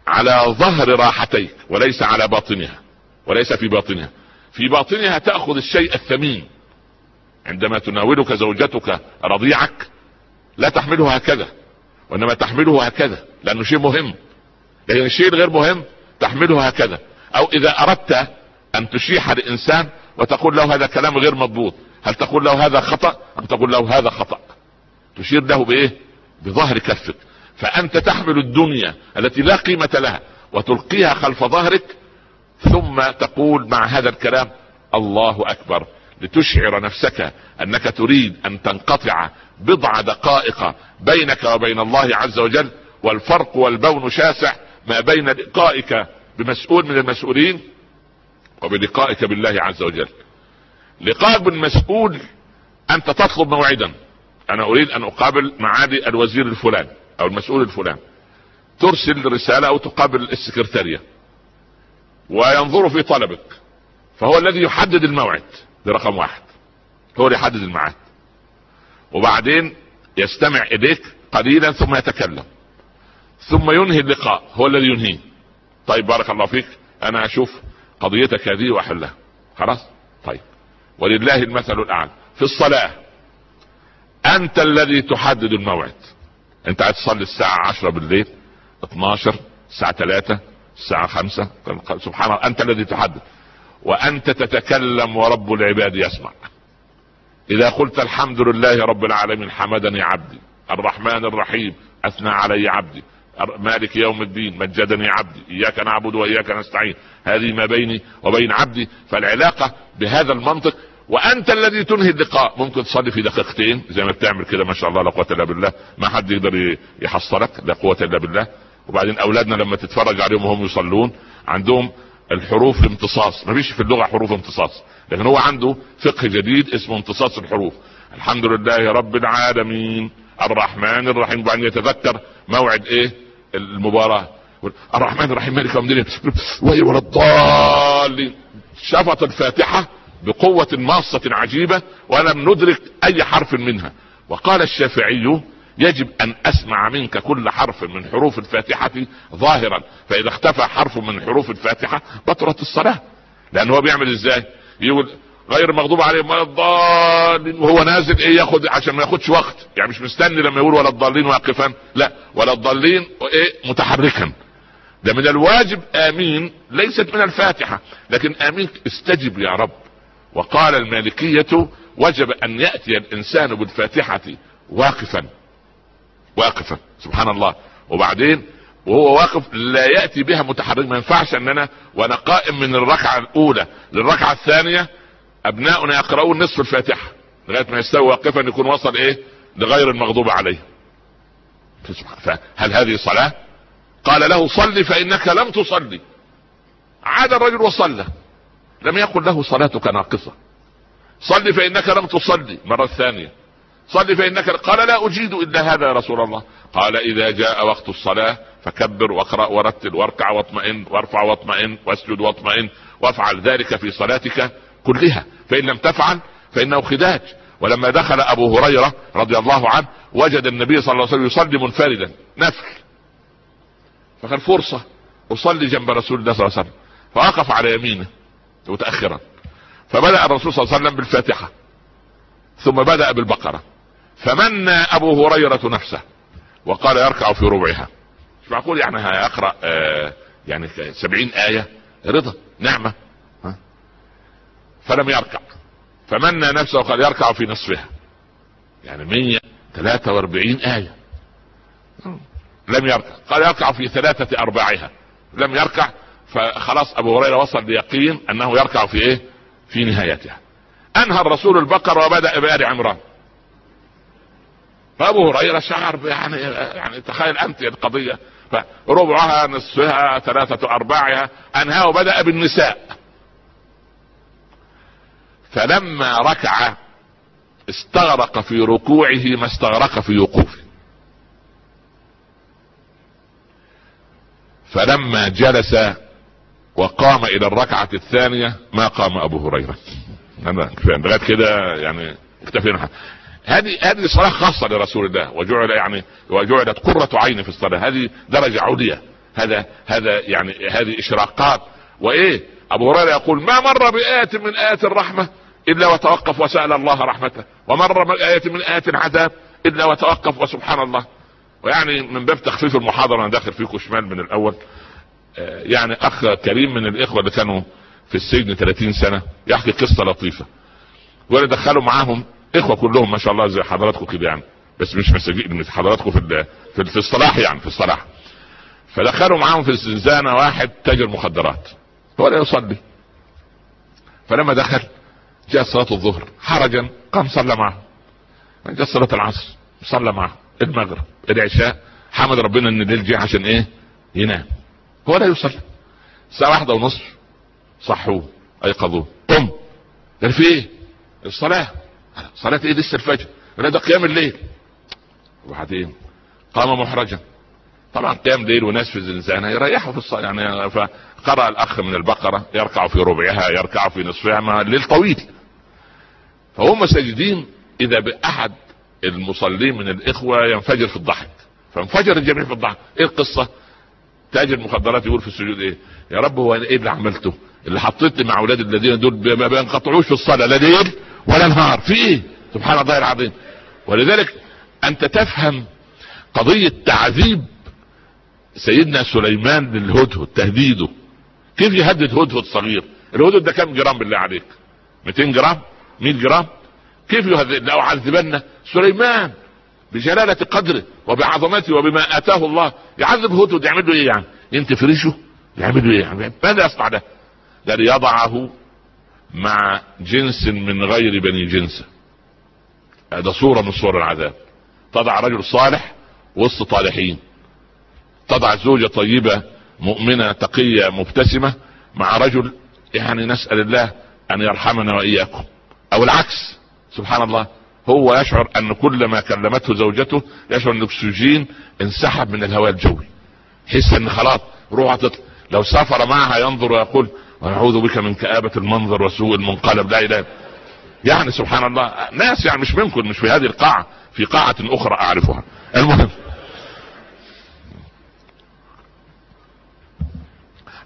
على ظهر راحتيك وليس على باطنها وليس في باطنها. في باطنها تأخذ الشيء الثمين. عندما تناولك زوجتك رضيعك لا تحمله هكذا وإنما تحمله هكذا لأنه شيء مهم. لكن الشيء الغير مهم تحمله هكذا. أو إذا أردت أن تشيح لانسان وتقول له هذا كلام غير مضبوط هل تقول له هذا خطأ أم تقول له هذا خطأ؟ تشير له بإيه؟ بظهر كفك. فأنت تحمل الدنيا التي لا قيمة لها وتلقيها خلف ظهرك ثم تقول مع هذا الكلام الله أكبر. لتشعر نفسك أنك تريد أن تنقطع بضع دقائق بينك وبين الله عز وجل والفرق والبون شاسع ما بين لقائك بمسؤول من المسؤولين وبلقائك بالله عز وجل. لقائك بالمسؤول أنت تطلب موعدا. أنا أريد أن أقابل معالي الوزير الفلاني أو المسؤول الفلاني. ترسل رسالة أو تقابل السكرتارية. وينظر في طلبك. فهو الذي يحدد الموعد ده رقم واحد. هو اللي يحدد الميعاد. وبعدين يستمع إليك قليلا ثم يتكلم. ثم ينهي اللقاء. هو الذي ينهيه. طيب بارك الله فيك. أنا أشوف قضيتك هذه وأحلها. خلاص؟ طيب. ولله المثل الأعلى. في الصلاة. أنت الذي تحدد الموعد. أنت عايز تصلي الساعة عشرة بالليل 12 الساعة 3 الساعة 5 سبحان الله أنت الذي تحدد. وأنت تتكلم ورب العباد يسمع. إذا قلت الحمد لله رب العالمين حمدني عبدي. الرحمن الرحيم أثنى علي عبدي. مالك يوم الدين مجدني عبدي. إياك نعبد وإياك نستعين. هذه ما بيني وبين عبدي. فالعلاقة بهذا المنطق وأنت الذي تنهي اللقاء ممكن تصلي في دقيقتين. زي ما بتعمل كده ما شاء الله لا قوة إلا بالله. ما حد يقدر يحصلك لا قوة إلا بالله. وبعدين أولادنا لما تتفرج عليهم وهم يصلون عندهم الحروف الامتصاص. ما فيش في اللغة حروف امتصاص. لكن هو عنده فقه جديد اسمه امتصاص الحروف. الحمد لله رب العالمين. الرحمن الرحيم. وبعدين يتذكر موعد إيه؟ المباراة. الرحمن الرحيم مالك يوم الدين. ولا الضالين. شفط الفاتحة بقوة ماصة عجيبة ولم ندرك أي حرف منها. وقال الشافعي يجب أن أسمع منك كل حرف من حروف الفاتحة ظاهرا. فإذا اختفى حرف من حروف الفاتحة بطلت الصلاة. لأن هو بيعمل إزاي؟ يقول غير مغضوب عليهم ولا الضالين. وهو نازل إيه ياخد عشان ما ياخدش وقت. يعني مش مستني لما يقول ولا الضالين واقفا. لا ولا الضالين إيه متحركا. ده من الواجب آمين ليست من الفاتحة. لكن آمين استجب يا رب. وقال المالكية وجب أن يأتي الإنسان بالفاتحة واقفا. واقفا سبحان الله. وبعدين وهو واقف لا يأتي بها متحرك. ما ينفعش ان أنا وأنا قائم من الركعة الأولى للركعة الثانية أبناؤنا يقرؤون نصف الفاتحة لغاية ما يستوي واقفا يكون وصل إيه؟ لغير المغضوب عليه. فهل هذه صلاة؟ قال له صل فإنك لم تصلي. عاد الرجل وصلى. لم يقل له صلاتك ناقصة. صل فإنك لم تصلي. مرة ثانية. صل فإنك قال لا أجيد إلا هذا يا رسول الله. قال إذا جاء وقت الصلاة فكبر واقرأ ورتل واركع واطمئن وارفع واطمئن واسجد واطمئن وافعل ذلك في صلاتك كلها. فإن لم تفعل فإنه خداج. ولما دخل أبو هريرة رضي الله عنه وجد النبي صلى الله عليه وسلم يصلي منفردا. نفل. فقال فرصة. أصلي جنب رسول الله صلى الله عليه وسلم. فوقف على يمينه. متأخرا. فبدأ الرسول صلى الله عليه وسلم بالفاتحة. ثم بدأ بالبقرة. فمن أبو هريرة نفسه. وقال يركع في ربعها. مش معقول يعني هيقرا آه يعني سبعين آية. رضا نعمة. ها؟ فلم يركع. فمنى نفسه وقال يركع في نصفها. يعني 143 آية. لم يركع. قال يركع في ثلاثة أرباعها. لم يركع فخلاص أبو هريرة وصل ليقين أنه يركع في إيه؟ في نهايتها. أنهى الرسول البقرة وبدأ بآل عمران. فأبو هريرة شعر يعني يعني تخيل أنت القضية. فربعها نصفها ثلاثة أرباعها أنهى وبدأ بالنساء. فلما ركع استغرق في ركوعه ما استغرق في وقوفه. فلما جلس وقام إلى الركعة الثانية ما قام أبو هريرة. لغاية كده يعني اكتفينا هذه هذه صلاة خاصة لرسول الله. وجعل يعني وجعلت قرة عين في الصلاة. هذه درجة عليا. هذا هذا يعني هذه إشراقات. وإيه؟ أبو هريرة يقول ما مر بآية من آيات الرحمة إلا وتوقف وسأل الله رحمته. ومر من آية من آية العذاب إلا وتوقف وسبحان الله. ويعني من باب تخفيف المحاضرة أنا داخل فيكم شمال من الأول. يعني أخ كريم من الإخوة اللي كانوا في السجن 30 سنة يحكي قصة لطيفة. ولا دخلوا معاهم إخوة كلهم ما شاء الله زي حضراتكم كده يعني بس مش مساجين حضراتكم في في, الصلاح يعني في الصلاح. فدخلوا معاهم في الزنزانة واحد تاجر مخدرات هو لا يصلي. فلما دخل جاء صلاة الظهر حرجا قام صلى معه. جاء صلاة العصر صلى معه المغرب العشاء حمد ربنا إن الليل جه عشان إيه؟ ينام. هو لا يصلي الساعة واحدة ونصف صحوه. أيقظوه. قم. قال في إيه؟ الصلاة. صلاة إيه؟ لسه الفجر. ده قيام الليل. وبعدين قام محرجا. طبعا قيام ليل وناس في الزنزانة يريحوا في الصلاة يعني فقرأ الأخ من البقرة يركع في ربعها يركع في نصفها ما الليل طويل. فهم ساجدين إذا بأحد المصلين من الإخوة ينفجر في الضحك. فانفجر الجميع في الضحك. إيه القصة؟ تاجر المخدرات يقول في السجود إيه؟ يا رب هو إيه اللي عملته؟ اللي حطيتني مع أولاد الذين دول ما بينقطعوش في الصلاة لا ليل ولا نهار. في إيه؟ سبحان الله العظيم. ولذلك أنت تفهم قضية تعذيب سيدنا سليمان للهدهد تهديده. كيف يهدد هدهد صغير؟ الهدهد ده كم جرام بالله عليك؟ 200 جرام؟ 100 جرام؟ كيف يهدد؟ لو عذبن سليمان. بجلالة قدره وبعظمته وبما آتاه الله. يعذب هدهد يعمل له إيه يعني؟ انت فريشه يعمل له إيه يعني؟ ماذا يصنع ده؟ ده ليضعه مع جنس من غير بني جنسه. هذا صورة من صور العذاب. تضع رجل صالح وسط طالحين. تضع زوجة طيبة مؤمنة تقية مبتسمة مع رجل يعني نسأل الله أن يرحمنا وإياكم. أو العكس. سبحان الله. هو يشعر أن كل ما كلمته زوجته يشعر أن الأكسجين انسحب من الهواء الجوي. يحس إن خلاص روح تطلع لو سافر معها ينظر ويقول ونعوذ بك من كآبة المنظر وسوء المنقلب. لا إله يعني سبحان الله ناس يعني مش منكم مش في هذه القاعة في قاعة أخرى أعرفها. المهم.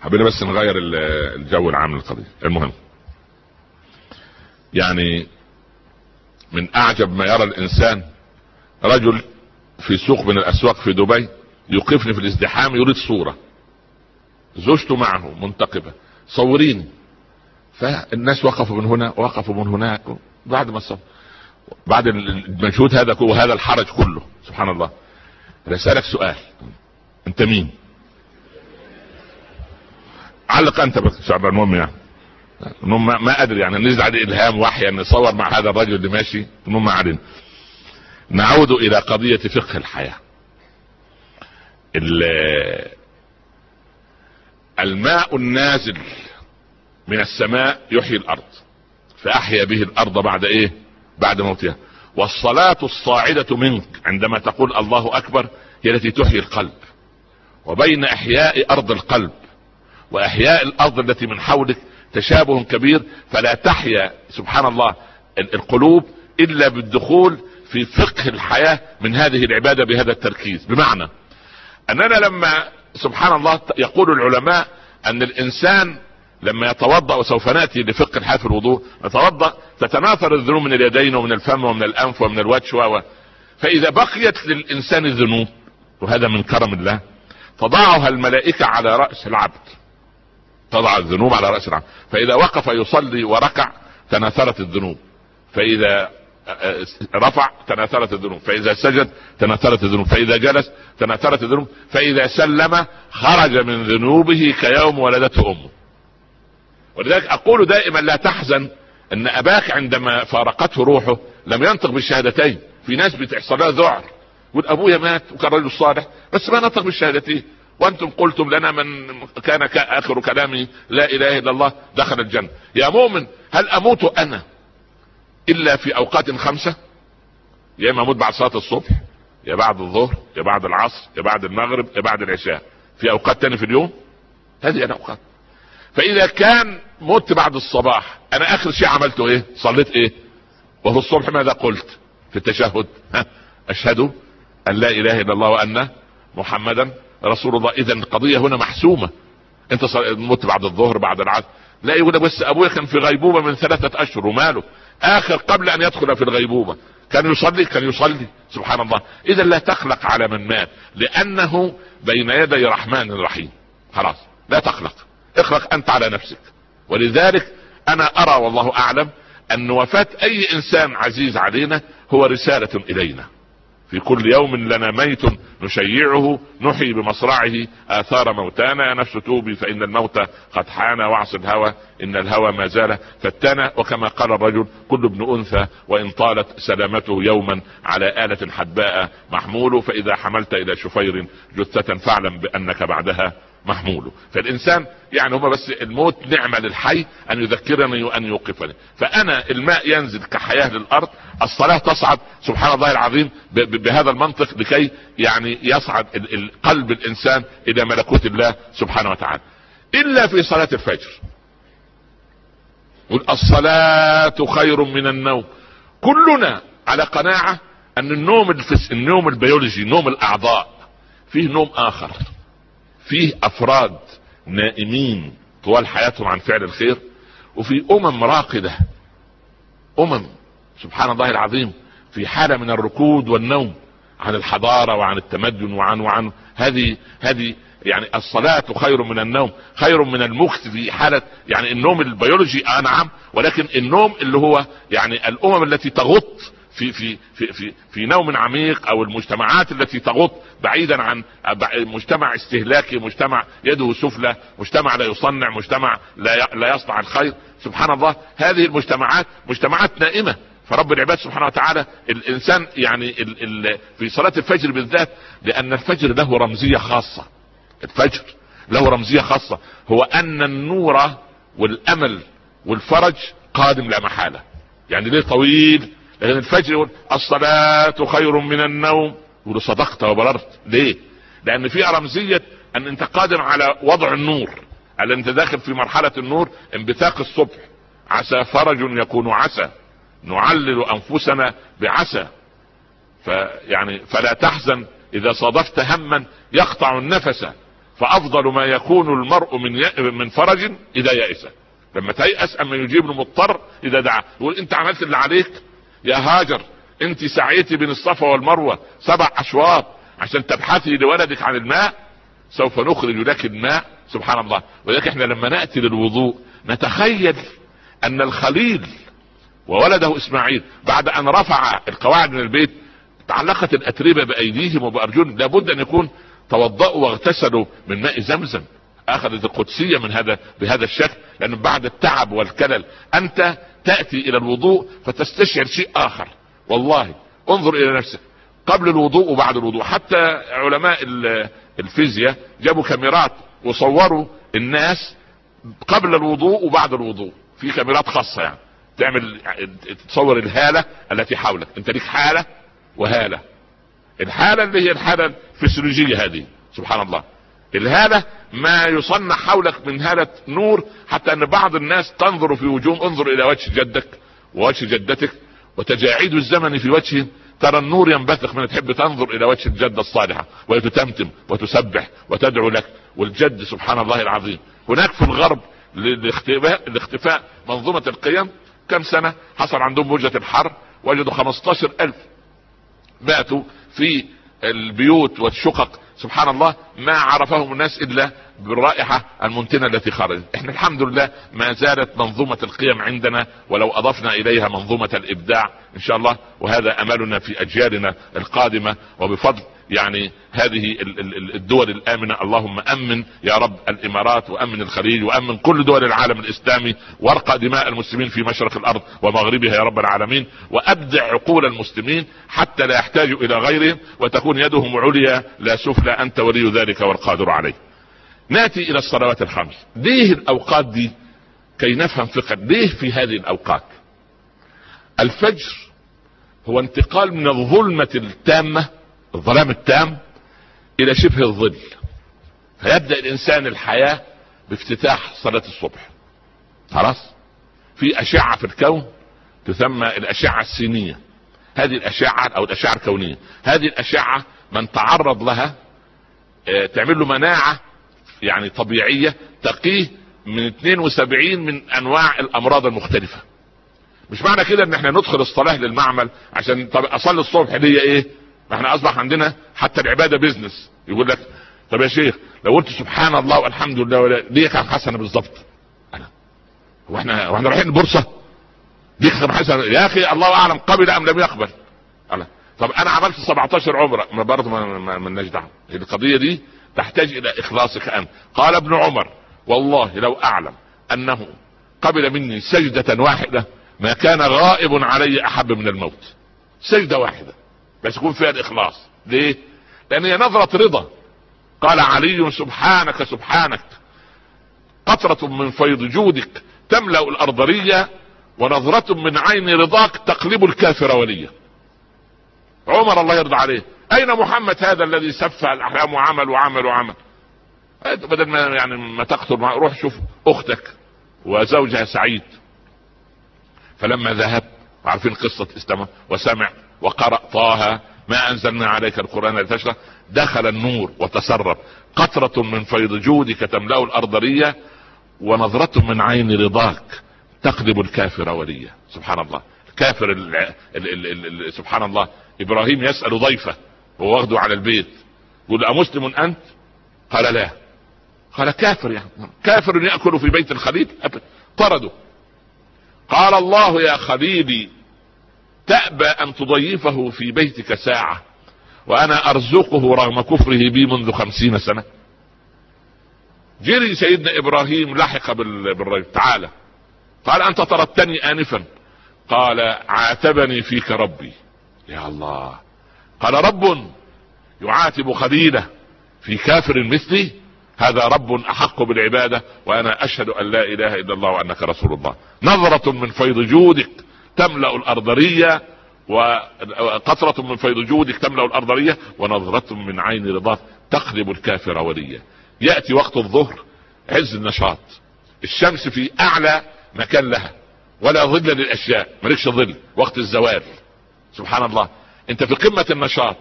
حبينا بس نغير الجو العام للقضية. المهم. يعني من أعجب ما يرى الإنسان رجل في سوق من الأسواق في دبي يوقفني في الازدحام يريد صورة. زوجته معه منتقبة. صوريني. فالناس وقفوا من هنا وقفوا من هناك بعد ما صور بعد المجهود هذا وهذا الحرج كله. سبحان الله. اسالك سؤال. أنت مين؟ علق أنت بس المهم يعني. المهم ما أدري يعني نزل عليه إلهام وحي ان يصور مع هذا الرجل اللي ماشي المهم ما علينا نعود إلى قضية فقه الحياة. الماء النازل من السماء يحيي الأرض فأحيا به الأرض بعد إيه؟ بعد موتها. والصلاة الصاعدة منك عندما تقول الله أكبر هي التي تحيي القلب. وبين إحياء أرض القلب وإحياء الأرض التي من حولك تشابه كبير فلا تحيا سبحان الله القلوب إلا بالدخول في فقه الحياة من هذه العبادة بهذا التركيز. بمعنى أننا لما سبحان الله يقول العلماء أن الإنسان لما يتوضأ وسوف نأتي لفقه الحياة في الوضوء يتوضا تتناثر الذنوب من اليدين ومن الفم ومن الأنف ومن الوجه و فإذا بقيت للإنسان ذنوب وهذا من كرم الله تضعها الملائكة على رأس العبد. تضع الذنوب على رأس العبد فإذا وقف يصلي وركع تناثرت الذنوب. فإذا رفع تناثرت الذنوب. فإذا سجد تناثرت الذنوب. فإذا جلس تناثرت الذنوب. فإذا سلم خرج من ذنوبه كيوم ولدته أمه. ولذلك أقول دائما لا تحزن أن أباك عندما فارقته روحه لم ينطق بالشهادتين. في ناس بتحصل لها ذعر. يقول أبويا مات وكان رجل صالح بس ما نطق بالشهادتين. وأنتم قلتم لنا من كان آخر كلامي لا إله إلا الله دخل الجنة. يا مؤمن هل أموت أنا إلا في أوقات خمسة؟ يا إما أموت بعد صلاة الصبح يا بعد الظهر يا بعد العصر يا بعد المغرب يا بعد العشاء. في أوقات تاني في اليوم؟ هذه الاوقات فإذا كان مت بعد الصباح أنا آخر شيء عملته إيه؟ صليت إيه؟ وفي الصبح ماذا قلت؟ في التشهد. ها أشهد أن لا إله إلا الله وأن محمدا رسول الله اذا القضية هنا محسومة. أنت مت بعد الظهر بعد العصر. لا يقول بس أبويا كان في غيبوبة من ثلاثة أشهر وماله. آخر قبل أن يدخل في الغيبوبة. كان يصلي كان يصلي. سبحان الله. اذا لا تقلق على من مات لأنه بين يدي رحمن رحيم خلاص. لا تقلق اخلق أنت على نفسك. ولذلك أنا أرى والله أعلم أن وفاة أي إنسان عزيز علينا هو رسالة إلينا. في كل يوم لنا ميت نشيعه نحيي بمصرعه آثار موتانا. يا نفس توبي فإن الموت قد حان واعص الهوى إن الهوى ما زال فتانا. وكما قال الرجل كل ابن أنثى وإن طالت سلامته يوما على آلة حدباء محمول فإذا حملت إلى شفير جثة فاعلم بأنك بعدها محمول فالإنسان يعني هما بس الموت نعمة للحي أن يذكرني وأن يوقفني. فأنا الماء ينزل كحياة للأرض الصلاة تصعد سبحان الله العظيم بهذا المنطق لكي يعني يصعد قلب الإنسان إلى ملكوت الله سبحانه وتعالى. إلا في صلاة الفجر. الصلاة خير من النوم. كلنا على قناعة أن النوم الفس... النوم البيولوجي نوم الأعضاء فيه نوم آخر. فيه أفراد نائمين طوال حياتهم عن فعل الخير وفي أمم راقدة أمم سبحان الله العظيم في حالة من الركود والنوم عن الحضارة وعن التمدن وعن وعن هذه هذه يعني الصلاة خير من النوم خير من المكث في حالة يعني النوم البيولوجي آه نعم ولكن النوم اللي هو يعني الأمم التي تغط في في في في في نوم عميق أو المجتمعات التي تغط بعيدا عن مجتمع استهلاكي مجتمع يده سفلى مجتمع لا يصنع مجتمع لا لا يصنع الخير. سبحان الله هذه المجتمعات مجتمعات نائمة. فرب العباد سبحانه وتعالى الإنسان يعني ال ال في صلاة الفجر بالذات لأن الفجر له رمزية خاصة. الفجر له رمزية خاصة. هو أن النور والأمل والفرج قادم لا محالة. يعني ليه طويل لكن الفجر يقول الصلاة خير من النوم. يقول صدقت وبررت ليه؟ لأن فيها رمزية أن أنت قادر على وضع النور. على أنت داخل في مرحلة النور انبثاق الصبح. عسى فرج يكون عسى. نعلل أنفسنا بعسى. فيعني فلا تحزن. إذا صادفت هما يقطع النفس. فأفضل ما يكون المرء من من فرج اذا يئس لما تيأس أما يجيب المضطر إذا دعا. يقول أنت عملت اللي عليك. يا هاجر انت سعيتي بين الصفا والمروة سبع أشواط عشان تبحثي لولدك عن الماء سوف نخرج لك الماء سبحان الله. ولذلك إحنا لما نأتي للوضوء نتخيل أن الخليل وولده إسماعيل بعد أن رفع القواعد من البيت تعلقت الأتربة بأيديهم وبأرجلهم لابد أن يكون توضأوا واغتسلوا من ماء زمزم. أخذت القدسية من هذا بهذا الشكل لأن بعد التعب والكلل أنت تأتي إلى الوضوء فتستشعر شيء آخر. والله انظر إلى نفسك. قبل الوضوء وبعد الوضوء. حتى علماء الفيزياء جابوا كاميرات وصوروا الناس قبل الوضوء وبعد الوضوء. في كاميرات خاصة يعني. تعمل تصور الهالة التي حولك. أنت ليك حالة وهالة. الحالة اللي هي الحالة الفسيولوجية هذه. سبحان الله. الهاله ما يصنع حولك من هاله نور حتى أن بعض الناس تنظر في وجوه انظر إلى وجه جدك ووجه جدتك وتجاعيد الزمن في وجهه ترى النور ينبثق من تحب تنظر إلى وجه الجدة الصالحة وتتمتم وتسبح وتدعو لك والجد سبحان الله العظيم. هناك في الغرب لاختفاء منظومة القيم كم سنة؟ حصل عندهم موجه الحر وجدوا 15 ألف ماتوا في البيوت والشقق سبحان الله ما عرفهم الناس إلا بالرائحة المنتنة التي خرجت. إحنا الحمد لله ما زالت منظومة القيم عندنا ولو أضفنا إليها منظومة الإبداع إن شاء الله وهذا أملنا في أجيالنا القادمة وبفضل يعني هذه الدول الآمنة. اللهم أمن يا رب الإمارات وأمن الخليج وأمن كل دول العالم الإسلامي وارقى دماء المسلمين في مشرق الأرض ومغربها يا رب العالمين وأبدع عقول المسلمين حتى لا يحتاجوا إلى غيرهم وتكون يدهم عليا لا سفلى. أنت ولي ذلك والقادر عليه. نأتي إلى الصلوات الخمس. ليه الأوقات دي؟ كي نفهم فقه ليه في هذه الأوقات؟ الفجر هو انتقال من الظلمة التامة الظلام التام إلى شبه الظل فيبدأ الإنسان الحياة بافتتاح صلاة الصبح. خلاص؟ في أشعة في الكون تسمى الأشعة السينية. هذه الأشعة أو الأشعة الكونية. هذه الأشعة من تعرض لها آه، تعمل له مناعة يعني طبيعية تقيه من 72 من أنواع الأمراض المختلفة. مش معنى كده إن إحنا ندخل الصلاة للمعمل عشان طب أصلي الصبح دي إيه؟ إحنا اصبح عندنا حتى العبادة بيزنس يقول لك طب يا شيخ لو قلت سبحان الله والحمد لله ولا ليه كام حسنة بالظبط أنا. هو إحنا هو إحنا رايحين البورصه دي كام حسنة. يا أخي الله أعلم قبل أم لم يقبل. أنا. طب أنا عملت 17 عمرة. ما برضه ما لناش دعوة. القضية دي تحتاج إلى إخلاصك أنت. قال ابن عمر والله لو أعلم أنه قبل مني سجدة واحدة ما كان غائب علي أحب من الموت. سجدة واحدة. بس يكون فيها الإخلاص. ليه؟ لأن هي نظرة رضا. قال علي سبحانك سبحانك. قطرة من فيض جودك تملأ الأرضرية ونظرة من عين رضاك تقلب الكافر وليا. عمر الله يرضى عليه. أين محمد هذا الذي سفى الأحلام وعمل وعمل وعمل؟ بدل ما يعني ما تقتل روح شوف أختك وزوجها سعيد. فلما ذهب عارفين قصة اسلام وسمع. وقرأ طه ما أنزلنا عليك القرآن لتشرح. دخل النور وتسرب. قطرة من فيض جودك تملأ الارضرية ونظرة من عين رضاك تقلب الكافر وليا. سبحان الله. كافر ال ال ال ال سبحان الله. إبراهيم يسأل ضيفه وهو واخده على البيت. يقول أمسلم أنت؟ قال لا. قال كافر يعني كافر يأكل في بيت الخليل طرده. قال الله يا خليلي تأبى أن تضيفه في بيتك ساعة وأنا أرزقه رغم كفره بي منذ خمسين سنة. جري سيدنا إبراهيم لحق بالرجل تعالى قال أنت طردتني آنفا. قال عاتبني فيك ربي. يا الله. قال رب يعاتب خليله في كافر مثلي. هذا رب أحق بالعبادة وأنا أشهد أن لا إله إلا الله وأنك رسول الله. نظرة من فيض جودك. تملأ الأرضرية وقطرة من فيض جودك تملأ الأرضرية ونظرة من عين رضاك تقلب الكافر وليا. يأتي وقت الظهر عز النشاط. الشمس في أعلى مكان لها ولا ظل للأشياء مالكش ظل وقت الزوال. سبحان الله. أنت في قمة النشاط.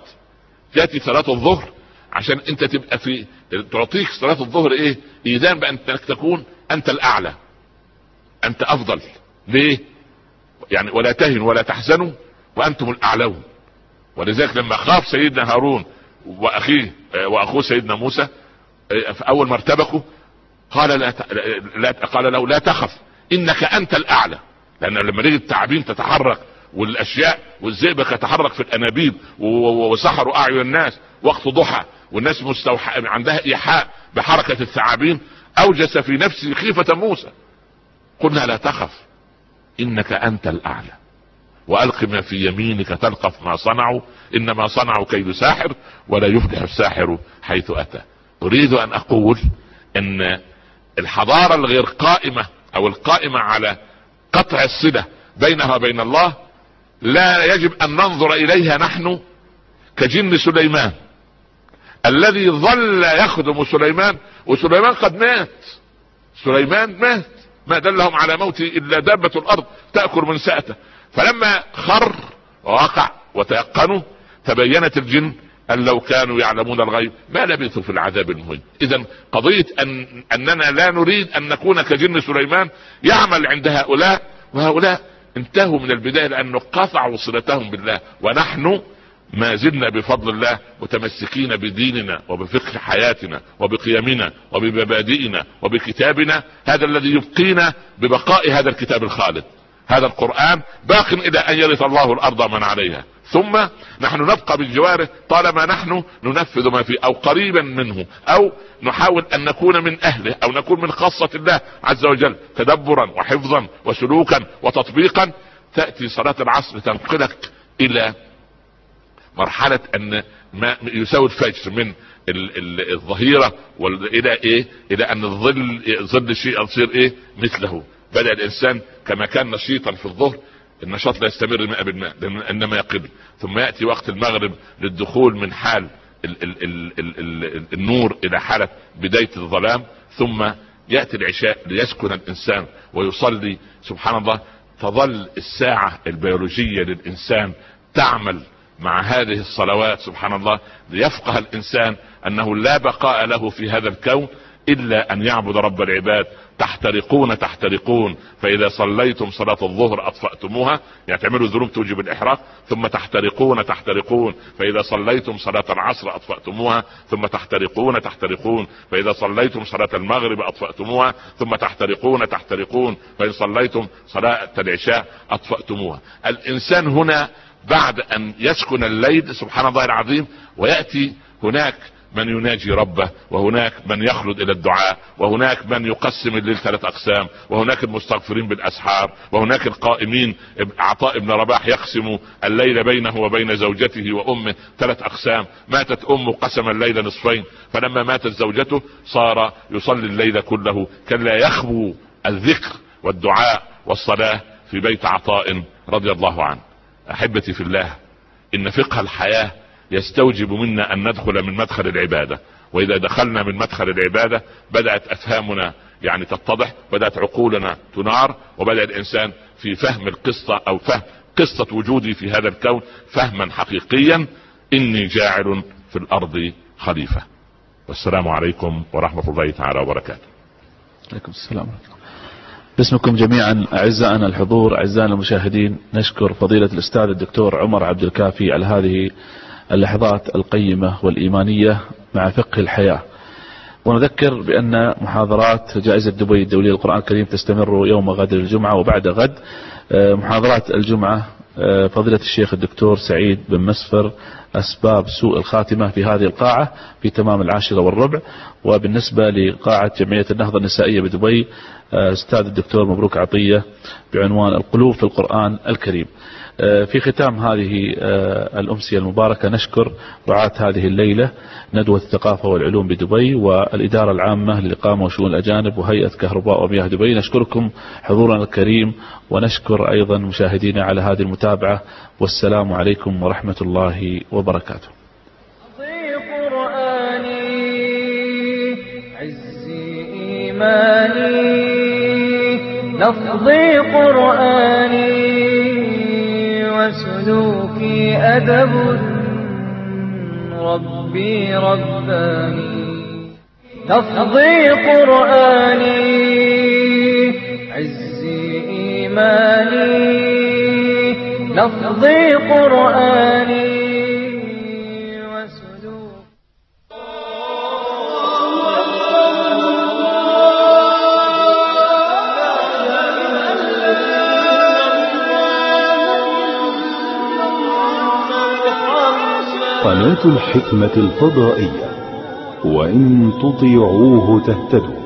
تاتي صلاة الظهر عشان أنت تبقى في تعطيك صلاة الظهر إيه؟ إيذان بأنك تكون أنت الأعلى. أنت أفضل. ليه؟ يعني ولا تهنوا ولا تحزنوا وأنتم الأعلون. ولذلك لما خاف سيدنا هارون وأخيه وأخوه سيدنا موسى في اول ما ارتبكوا قال لا, قال له لا تخف إنك أنت الأعلى. لأن لما نجد التعابين تتحرك والأشياء والزئبق يتحرك في الأنابيب وسحروا أعين الناس وقت ضحى والناس مستوحى عندها إيحاء بحركة الثعابين أوجس في نفسه خيفة موسى. قلنا لا تخف. إنك أنت الأعلى. وألق ما في يمينك تلقف ما صنعوا إنما صنعوا كيد ساحر ولا يفلح الساحر حيث أتى. أريد أن أقول إن الحضارة الغير قائمة أو القائمة على قطع الصلة بينها وبين الله لا يجب أن ننظر إليها نحن كجن سليمان. الذي ظل يخدم سليمان وسليمان قد مات. سليمان مات. ما دلهم على موته إلا دابة الأرض تأكل من سأته. فلما خر ووقع وتيقنوا تبينت الجن أن لو كانوا يعلمون الغيب ما لبثوا في العذاب المهين. اذا قضية أن أننا لا نريد أن نكون كجن سليمان يعمل عند هؤلاء وهؤلاء انتهوا من البداية لأنه قطعوا صلتهم بالله. ونحن ما زلنا بفضل الله متمسكين بديننا وبفقه حياتنا وبقيمنا وبمبادئنا وبكتابنا هذا الذي يبقينا ببقاء هذا الكتاب الخالد. هذا القرآن باق إلى أن يرث الله الأرض من عليها. ثم نحن نبقى بالجواره طالما نحن ننفذ ما فيه أو قريبا منه أو نحاول أن نكون من أهله أو نكون من خاصة الله عز وجل تدبرا وحفظا وسلوكا وتطبيقا. تأتي صلاة العصر تنقلك إلى مرحلة أن ما يساوي الفجر من الظهيرة إلى إيه؟ إلى أن الظل ظل الشيء يصير إيه؟ مثله. بدأ الإنسان كما كان نشيطا في الظهر النشاط لا يستمر ماء بالماء إنما يقل ثم يأتي وقت المغرب للدخول من حال ال ال ال ال ال النور إلى حالة بداية الظلام. ثم يأتي العشاء ليسكن الإنسان ويصلي. سبحان الله تظل الساعة البيولوجية للإنسان تعمل مع هذه الصلوات سبحان الله ليفقه الإنسان أنه لا بقاء له في هذا الكون إلا أن يعبد رب العباد. تحترقون تحترقون. فإذا صليتم صلاة الظهر أطفأتموها يعني تعملوا ذنوب توجب الإحراق. ثم تحترقون تحترقون. فإذا صليتم صلاة العصر أطفأتموها. ثم تحترقون تحترقون. فإذا صليتم صلاة المغرب أطفأتموها. ثم تحترقون تحترقون. فإن صليتم صلاة العشاء أطفأتموها. الإنسان هنا بعد أن يسكن الليل سبحان الله العظيم ويأتي هناك من يناجي ربه وهناك من يخلد إلى الدعاء وهناك من يقسم الليل ثلاث أقسام وهناك المستغفرين بالأسحار وهناك القائمين عطاء ابن رباح يقسم الليل بينه وبين زوجته وأمه ثلاث أقسام. ماتت امه قسم الليل نصفين فلما ماتت زوجته صار يصلي الليل كله كان لا يخبو الذكر والدعاء والصلاة في بيت عطاء رضي الله عنه. أحبتي في الله إن فقه الحياة يستوجب منا أن ندخل من مدخل العبادة. وإذا دخلنا من مدخل العبادة بدأت أفهامنا يعني تتضح بدأت عقولنا تنار وبدأ الإنسان في فهم القصة أو فهم قصة وجودي في هذا الكون فهما حقيقيا إني جاعل في الأرض خليفة. والسلام عليكم ورحمة الله تعالى وبركاته. عليكم السلام باسمكم جميعا أعزائنا الحضور أعزائنا المشاهدين نشكر فضيلة الأستاذ الدكتور عمر عبد الكافي على هذه اللحظات القيمة والإيمانية مع فقه الحياة. ونذكر بأن محاضرات جائزة دبي الدولية للقرآن الكريم تستمر يوم غد الجمعة وبعد غد. آه، محاضرات الجمعة آه، فضيلة الشيخ الدكتور سعيد بن مسفر أسباب سوء الخاتمة في هذه القاعة في تمام العاشرة والربع. وبالنسبة لقاعة جمعية النهضة النسائية بدبي آه، أستاذ الدكتور مبروك عطية بعنوان القلوب في القرآن الكريم. في ختام هذه آه، الأمسية المباركة نشكر رعاة هذه الليلة ندوة الثقافة والعلوم بدبي والإدارة العامة للإقامة وشؤون الأجانب وهيئة كهرباء ومياه دبي. نشكركم حضورنا الكريم ونشكر أيضا مشاهدينا على هذه المتابعة. والسلام عليكم ورحمة الله وبركاته. لفظي قرآني وسلوكي أدب ربي رباني. لفظي قرآني عزي إيماني. لفظي قرآني. قناة الحكمة الفضائية وإن تطيعوه تهتدوا.